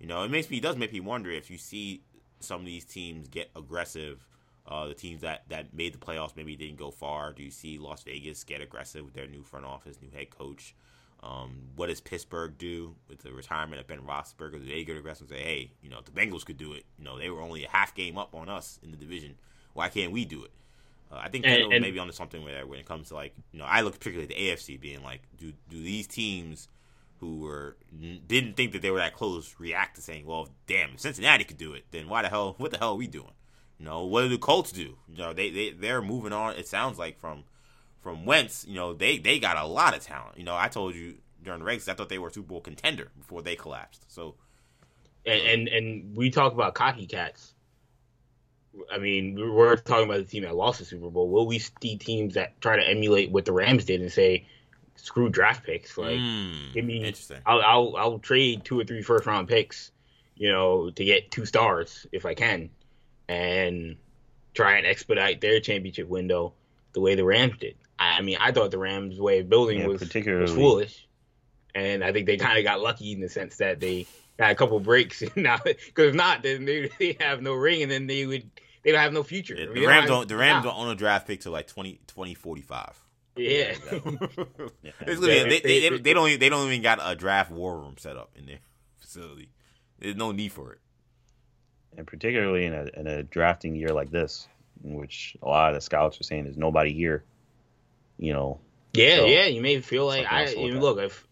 You know, it makes me it does make me wonder if you see some of these teams get aggressive. Uh, the teams that, that made the playoffs maybe didn't go far. Do you see Las Vegas get aggressive with their new front office, new head coach? Um, what does Pittsburgh do with the retirement of Ben Roethlisberger? Do they get aggressive and say, hey, you know, the Bengals could do it, you know, they were only a half game up on us in the division. Why can't we do it? Uh, I think and, and, maybe onto something where when it comes to like you know I look particularly at the AFC being like do do these teams who were didn't think that they were that close react to saying well damn if Cincinnati could do it then why the hell what the hell are we doing you know what do the Colts do? You know they they they're moving on it sounds like from from Wentz. You know they they got a lot of talent. You know I told you during the race I thought they were a Super Bowl contender before they collapsed. So and and, and we talk about cocky cats. I mean, we're talking about the team that lost the Super Bowl. Will we see teams that try to emulate what the Rams did and say, "Screw draft picks"? Like, mm, give me, I'll, I'll, I'll trade two or three first round picks, you know, to get two stars if I can, and try and expedite their championship window the way the Rams did. I, I mean, I thought the Rams' way of building yeah, was, particularly... was foolish, and I think they kind of got lucky in the sense that they got a couple breaks now. Because if not, then they, they have no ring, and then they would they don't have no future. Yeah, the Rams don't. The Rams don't own a draft pick till like 20, 2045. Yeah. yeah. they, they, they, don't even, they don't even got a draft war room set up in their facility. There's no need for it. And particularly in a in a drafting year like this, in which a lot of the scouts are saying there's nobody here. You know. Yeah, so yeah. You may feel like I even look if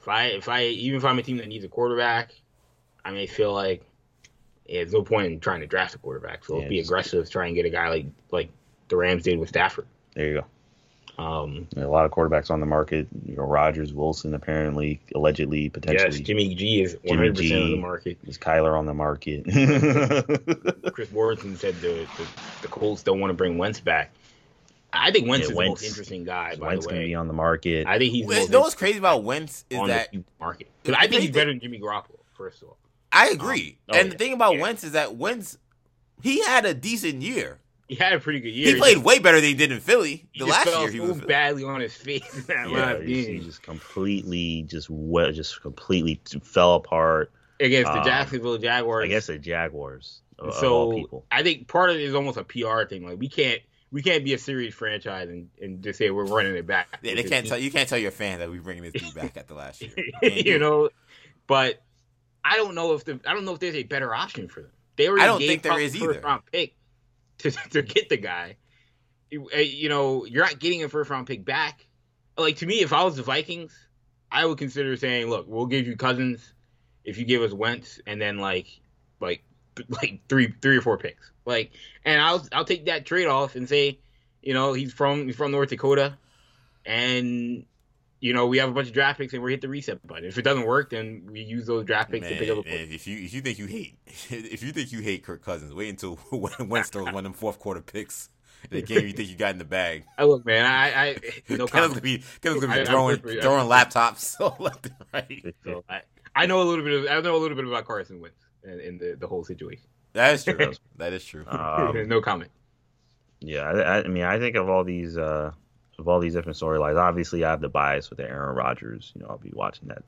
if I if I even if I'm a team that needs a quarterback, I may feel like yeah, there's no point in trying to draft a quarterback. So yeah, be aggressive, try and get a guy like like the Rams did with Stafford. There you go. Um, a lot of quarterbacks on the market. You know, Rodgers, Wilson, apparently, allegedly, potentially. Yes, Jimmy G is 100 percent on the market. Is Kyler on the market? Chris Warren said the, the, the Colts don't want to bring Wentz back. I think Wentz yeah, is Wentz, the most interesting guy. By Wentz the way, gonna be on the market. I think he's. You know what's crazy about Wentz is that market because I think he's better than Jimmy Garoppolo. First of all, I agree. Um, oh, and yeah. the thing about yeah. Wentz is that Wentz, he had a decent year. He had a pretty good year. He played way better than he did in Philly. The last year he was badly on his face. yeah, he just completely, just well, just completely fell apart against the um, Jacksonville Jaguars. I guess the Jaguars. So I think part of it is almost a PR thing. Like we can't we can't be a serious franchise and, and just say we're running it back. Yeah, they can't tell you can't tell your fan that we're bringing this dude back at the last year. You, you know, but I don't know if the I don't know if there's a better option for them. They already I don't think there is either. Round pick to to get the guy. You, uh, you know, you're not getting a first round pick back. Like to me, if I was the Vikings, I would consider saying, "Look, we'll give you Cousins if you give us Wentz, and then like like like three three or four picks. Like, and I'll I'll take that trade off and say, you know, he's from he's from North Dakota, and you know, we have a bunch of draft picks and we hit the reset button. If it doesn't work, then we use those draft picks man, to pick up. A man, if you if you think you hate if you think you hate Kirk Cousins, wait until Wentz throws one of them fourth quarter picks. The game you think you got in the bag. I look, man. I, I no Kevin's gonna be Kevin's gonna be throwing I, throwing laptops so left and right. So I, I know a little bit of I know a little bit about Carson Wentz and, and the, the whole situation. That is true. that is true. Um, no comment. Yeah, I, I mean, I think of all these uh, of all these different storylines. Obviously, I have the bias with Aaron Rodgers. You know, I'll be watching that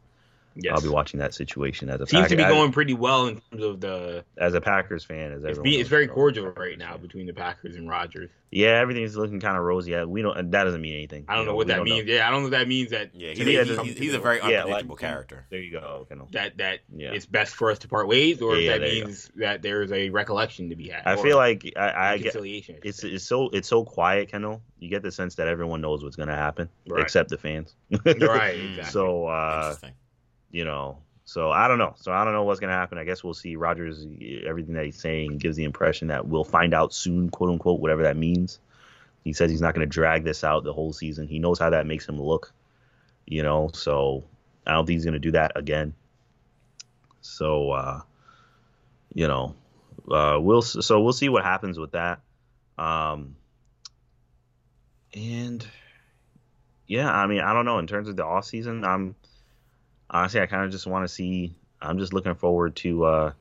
Yes. I'll be watching that situation as a seems Packer, to be going pretty well in terms of the as a Packers fan. As it's, be, it's very cordial right now between the Packers and Rodgers. Yeah, everything's looking kind of rosy. We don't. That doesn't mean anything. I don't know, know what that means. Know. Yeah, I don't know if that means that. Yeah, he's, he's, he's, he's a very unpredictable yeah, like, character. There you go. Okay, That that yeah. it's best for us to part ways, or yeah, if that means that there is a recollection to be had. I feel like I, I get it's it's so it's so quiet, Kendall. You get the sense that everyone knows what's going to happen, right. except the fans. right. Exactly. So. uh you know, so I don't know. So I don't know what's gonna happen. I guess we'll see. Rodgers, everything that he's saying gives the impression that we'll find out soon, quote unquote, whatever that means. He says he's not gonna drag this out the whole season. He knows how that makes him look, you know. So I don't think he's gonna do that again. So uh, you know, uh, we'll so we'll see what happens with that. Um, and yeah, I mean, I don't know. In terms of the off season, I'm honestly, I kind of just want to see. I'm just looking forward to uh,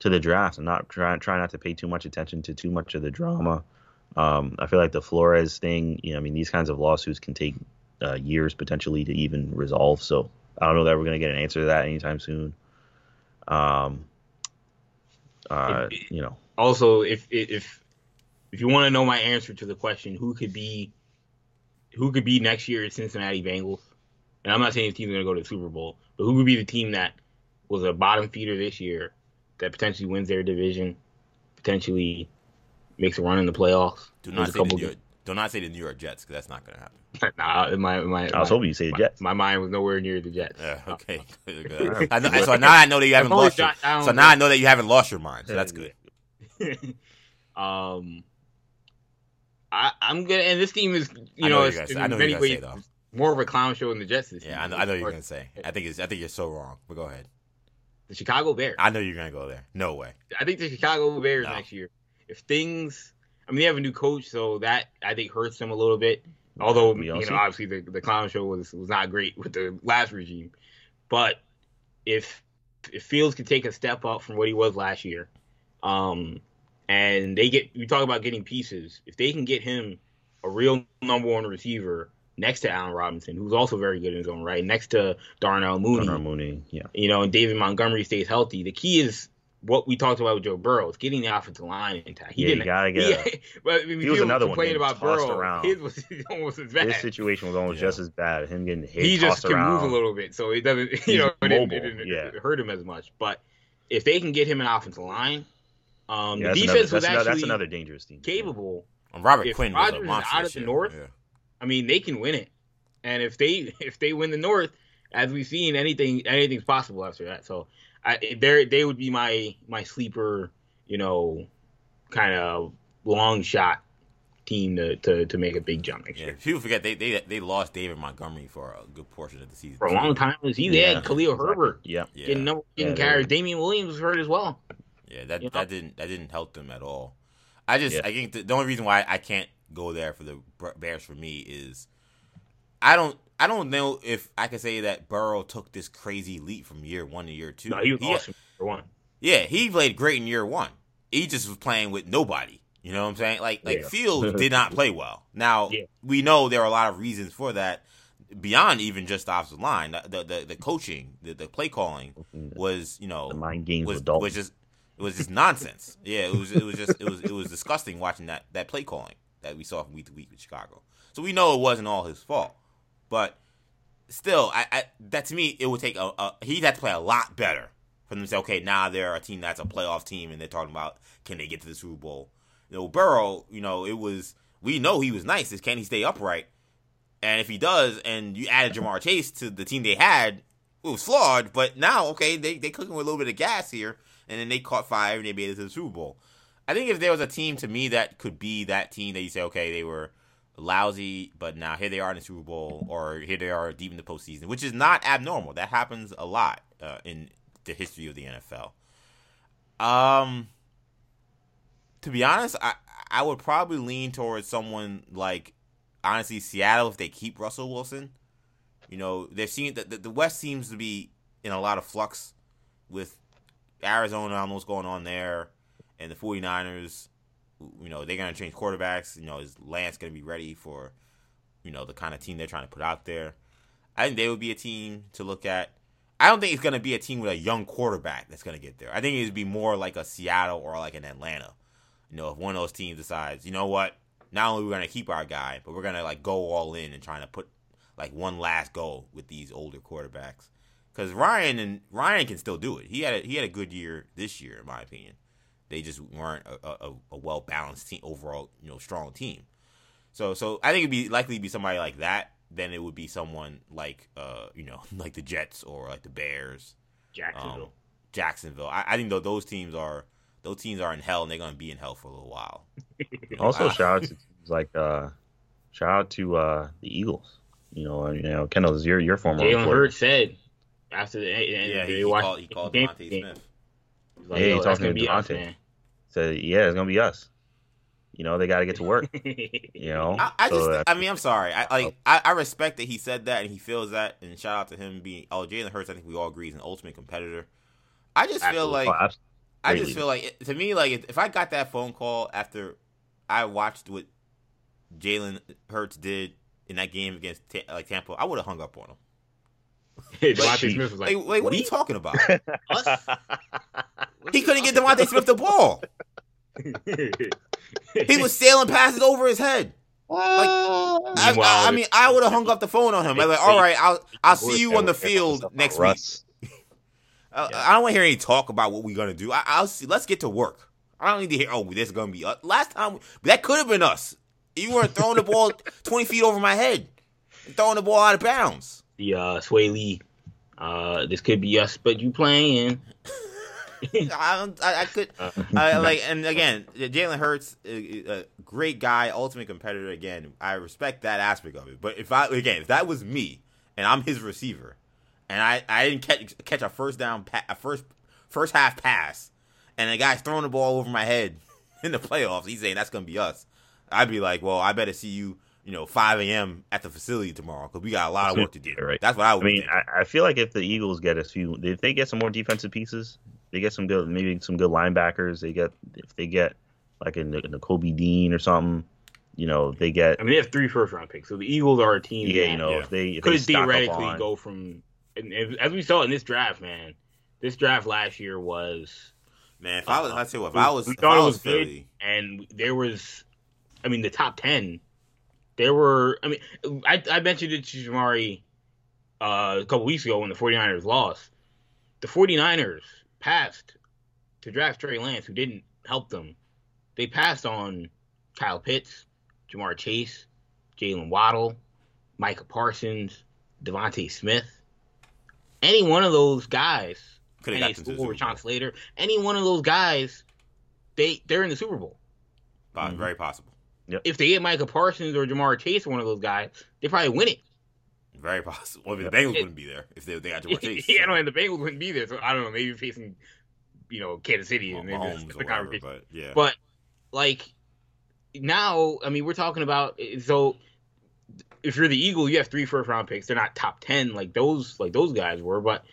to the draft. I'm not trying try not to pay too much attention to too much of the drama. Um, I feel like the Flores thing. You know, I mean, these kinds of lawsuits can take uh, years potentially to even resolve. So I don't know that we're gonna get an answer to that anytime soon. Um, uh, you know. Also, if if if you want to know my answer to the question, who could be who could be next year's Cincinnati Bengals? And I'm not saying the team's going to go to the Super Bowl, but who could be the team that was a bottom feeder this year that potentially wins their division, potentially makes a run in the playoffs? Do not say the New York, do not say the New York Jets because that's not going to happen. nah, my, my, I was my, hoping you say the Jets. My, mind was nowhere near the Jets. Yeah, okay. good. I know, so now I know that you haven't lost. Your, so now I know that you haven't lost your mind. So that's good. um, I, am gonna, and this team is, you know, know in many ways say, more of a clown show than the Jets. This yeah, I know, I know you're gonna say. I think it's, I think you're so wrong. But go ahead. The Chicago Bears. I know you're gonna go there. No way. I think the Chicago Bears no. next year. If things, I mean, they have a new coach, so that I think hurts them a little bit. Although you know, obviously the, the clown show was was not great with the last regime, but if if Fields could take a step up from what he was last year, um, and they get we talk about getting pieces. If they can get him a real number one receiver next to Allen Robinson, who's also very good in his own right, next to Darnell Mooney, Darnell Mooney, yeah, you know, and David Montgomery stays healthy. The key is what we talked about with Joe Burrow. It's getting the offensive line intact. He yeah, didn't. You gotta get. He, but I mean, he was another one. Complaining about Burrow. Around. His was almost as bad. His situation was almost yeah. just as bad. Him getting hit. He just can around. move a little bit, so it doesn't. You He's know, it didn't, it didn't yeah. hurt him as much. But if they can get him an offensive line um, yeah, the defense another, was actually that's another dangerous team. Capable. And Robert if Quinn Rodgers was out of the North, yeah. I mean, they can win it. And if they if they win the North, as we've seen, anything anything's possible after that. So, I they they would be my my sleeper, you know, kind of long shot team to, to, to make a big jump next yeah, year. People forget they, they they lost David Montgomery for a good portion of the season. For a long time, was he yeah. had Khalil Herbert. Yeah, getting number getting yeah, carries. Damien Williams was hurt as well. Yeah, that you know? that didn't that didn't help them at all. I just yeah. I think the, the, only reason why I can't go there for the Bears for me is I don't I don't know if I can say that Burrow took this crazy leap from year one to year two. No, he was he, awesome year one. Yeah, he played great in year one. He just was playing with nobody. You know what I'm saying? Like like yeah. Fields did not play well. Now yeah. we know there are a lot of reasons for that beyond even just the offensive line. The the, the coaching, the, the play calling was you know the mind games was, was just it was just nonsense. Yeah, it was it was just it was it was disgusting watching that that play calling that we saw from week to week with Chicago. So we know it wasn't all his fault, but still, I, I that to me it would take a, a he'd have to play a lot better for them to say, okay, now they're a team that's a playoff team, and they're talking about can they get to the Super Bowl. You know, Burrow, you know, it was we know he was nice. Is can he stay upright? And if he does, and you added Ja'Marr Chase to the team they had, it was flawed. But now, okay, they they cooking with a little bit of gas here and then they caught fire and they made it to the Super Bowl. I think if there was a team to me that could be that team that you say, okay, they were lousy, but now here they are in the Super Bowl, or here they are deep in the postseason, which is not abnormal. That happens a lot uh, in the history of the NFL. Um, to be honest, I I would probably lean towards someone like honestly Seattle if they keep Russell Wilson. You know, they've seen that the, the West seems to be in a lot of flux with Arizona, what's going on there. And the 49ers, you know, they're going to change quarterbacks. You know, is Lance going to be ready for, you know, the kind of team they're trying to put out there? I think they would be a team to look at. I don't think it's going to be a team with a young quarterback that's going to get there. I think it would be more like a Seattle or like an Atlanta. You know, if one of those teams decides, you know what, not only we're going to keep our guy, but we're going to like go all in and trying to put like one last go with these older quarterbacks because Ryan and Ryan can still do it. He had a, he had a good year this year, in my opinion. They just weren't a, a, a well balanced team overall, you know, strong team. So so I think it'd be likely to be somebody like that then it would be someone like uh you know like the Jets or like the Bears, Jacksonville. um, Jacksonville. I, I think though those teams are those teams are in hell and they're gonna be in hell for a little while. You know, Also, I- shout out to teams like uh, shout out to uh, the Eagles. You know, you know, Kendall is your your former. Jalen reporter. Hurts said after the yeah, he, they he watched called he called the DeVonta Smith. He like, Hey, "Yo, he's talking gonna to be us, DeVonta. man." Said, yeah, it's gonna be us. You know, they got to get to work. You know, I, I So just, uh, I mean, I'm sorry. I like, oh. I, I respect that he said that and he feels that, and shout out to him being. Oh, Jalen Hurts, I think we all agree is an ultimate competitor. I just feel Absolutely. like, Oh, I just feel like, it- to me, like if, if I got that phone call after I watched what Jalen Hurts did in that game against Ta- like Tampa, I would have hung up on him. Hey, DeVonta Smith was like, Like, wait, what are you talking about? Us? He couldn't get DeVonta Smith the ball. He was sailing past it over his head. I, I, I mean, I would have hung up the phone on him. I'm like, all right, I'll I'll see you on the field next week. Russ. Uh, I don't want to hear any talk about what we're gonna do. I, I'll see. Let's get to work. I don't need to hear. Oh, this is gonna be us. Last time that could have been us. You weren't throwing the ball twenty feet over my head, and throwing the ball out of bounds. the uh, Swae Lee. Uh, this could be us, but you playing. I, don't, I, I could. Uh, I, like, and again, Jalen Hurts, a, a great guy, ultimate competitor. Again, I respect that aspect of it. But if I again, if that was me and I'm his receiver, and I, I didn't catch catch a first down, pa- a first first half pass, and the guy's throwing the ball over my head in the playoffs, he's saying that's gonna be us. I'd be like, well, I better see you, you know, 5 a.m. at the facility tomorrow because we got a lot of work to do. Yeah, right. That's what I I mean. I, I feel like if the Eagles get a few, if they get some more defensive pieces, they get some good, maybe some good linebackers. They get if they get like a, a Kobe Dean or something, you know, they get I mean, they have three first round picks, so the Eagles are a team. yeah, that you know, yeah. if they if could they theoretically on, go from, and, and as we saw in this draft, man. This draft last year was, Man, if I was, I tell you what, if we- I was, we if thought I it was was good. Philly, and there was, I mean, the top ten. There were, I mean, I, I mentioned it to Jamari uh, a couple weeks ago when the 49ers lost. The 49ers passed to draft Trey Lance, who didn't help them. They passed on Kyle Pitts, Ja'Marr Chase, Jaylen Waddle, Micah Parsons, DeVonta Smith. Any one of those guys, could have they to Bowl. Rashawn Slater. Any one of those guys, they they're in the Super Bowl. Mhm. Very possible. If they get Micah Parsons or Ja'Marr Chase, one of those guys, they probably win it. Very possible. Well, the Bengals wouldn't be there if they, they got Ja'Marr Chase. yeah, no, and the Bengals wouldn't be there. So I don't know, maybe facing, you know, Kansas City Well, and maybe Mahomes that's or the whatever, conversation. but yeah. But like now, I mean, we're talking about eh, so if you're the Eagle, you have three first round picks. They're not top ten like those like those guys were, but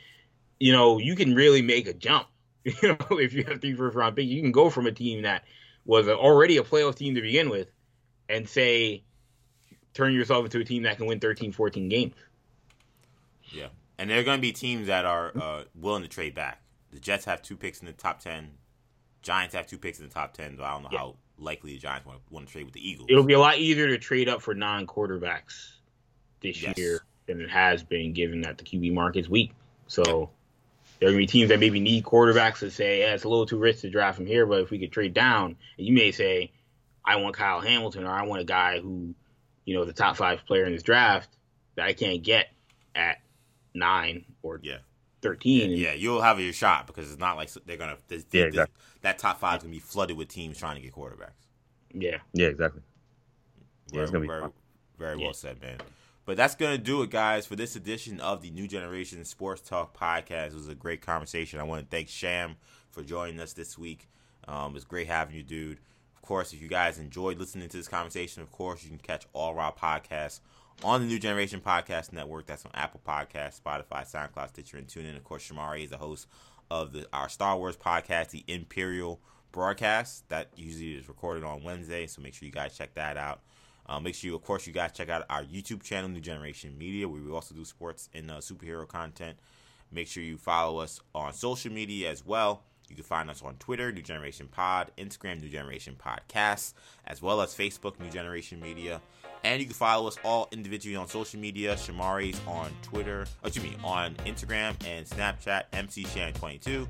you know, you can really make a jump. You know, if you have three first round picks, you can go from a team that was already a playoff team to begin with and say turn yourself into a team that can win 13, 14 games. Yeah, and there are going to be teams that are uh, willing to trade back. The Jets have two picks in the top ten. Giants have two picks in the top ten. So I don't know Yeah. how likely the Giants want to, want to trade with the Eagles. It'll be a lot easier to trade up for non quarterbacks this Yes. year than it has been, given that the QB market's weak. So there are gonna be teams that maybe need quarterbacks to say, yeah, it's a little too rich to draft from here, but if we could trade down, and you may say, I want Kyle Hamilton or I want a guy who, you know, the top five player in this draft that I can't get at nine or yeah, thirteen. And yeah, you'll have your shot because it's not like they're going to. Yeah, Yeah, exactly. That top five is going to be flooded with teams trying to get quarterbacks. yeah. yeah, exactly. Yeah, it's gonna be very, fun. very Yeah. well said, man. But that's gonna do it, guys, for this edition of the New Generation Sports Talk podcast. It was a great conversation. I want to thank Sham for joining us this week. Um, it's great having you, dude. Course, if you guys enjoyed listening to this conversation, of course, you can catch all our podcasts on the New Generation Podcast Network. That's on Apple Podcasts, Spotify, SoundCloud, Stitcher, and TuneIn. Of course, Shamari is the host of the our Star Wars podcast, the Imperial broadcast. That usually is recorded on Wednesday, so make sure you guys check that out. Uh, make sure, you, of course, you guys check out our YouTube channel, New Generation Media, where we also do sports and uh, superhero content. Make sure you follow us on social media as well. You can find us on Twitter, New Generation Pod, Instagram, New Generation Podcast, as well as Facebook, New Generation Media. And you can follow us all individually on social media. Shamari's on Twitter, excuse me, on Instagram and Snapchat, MCShan22.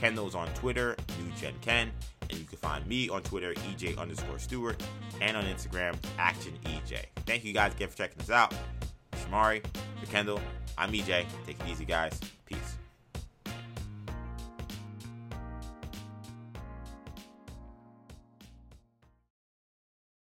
Kendall's on Twitter, New Gen Ken. And you can find me on Twitter, EJ underscore Stewart, and on Instagram, Action EJ. Thank you guys again for checking us out. Mari, for Kendall, I'm EJ. Take it easy, guys. Peace.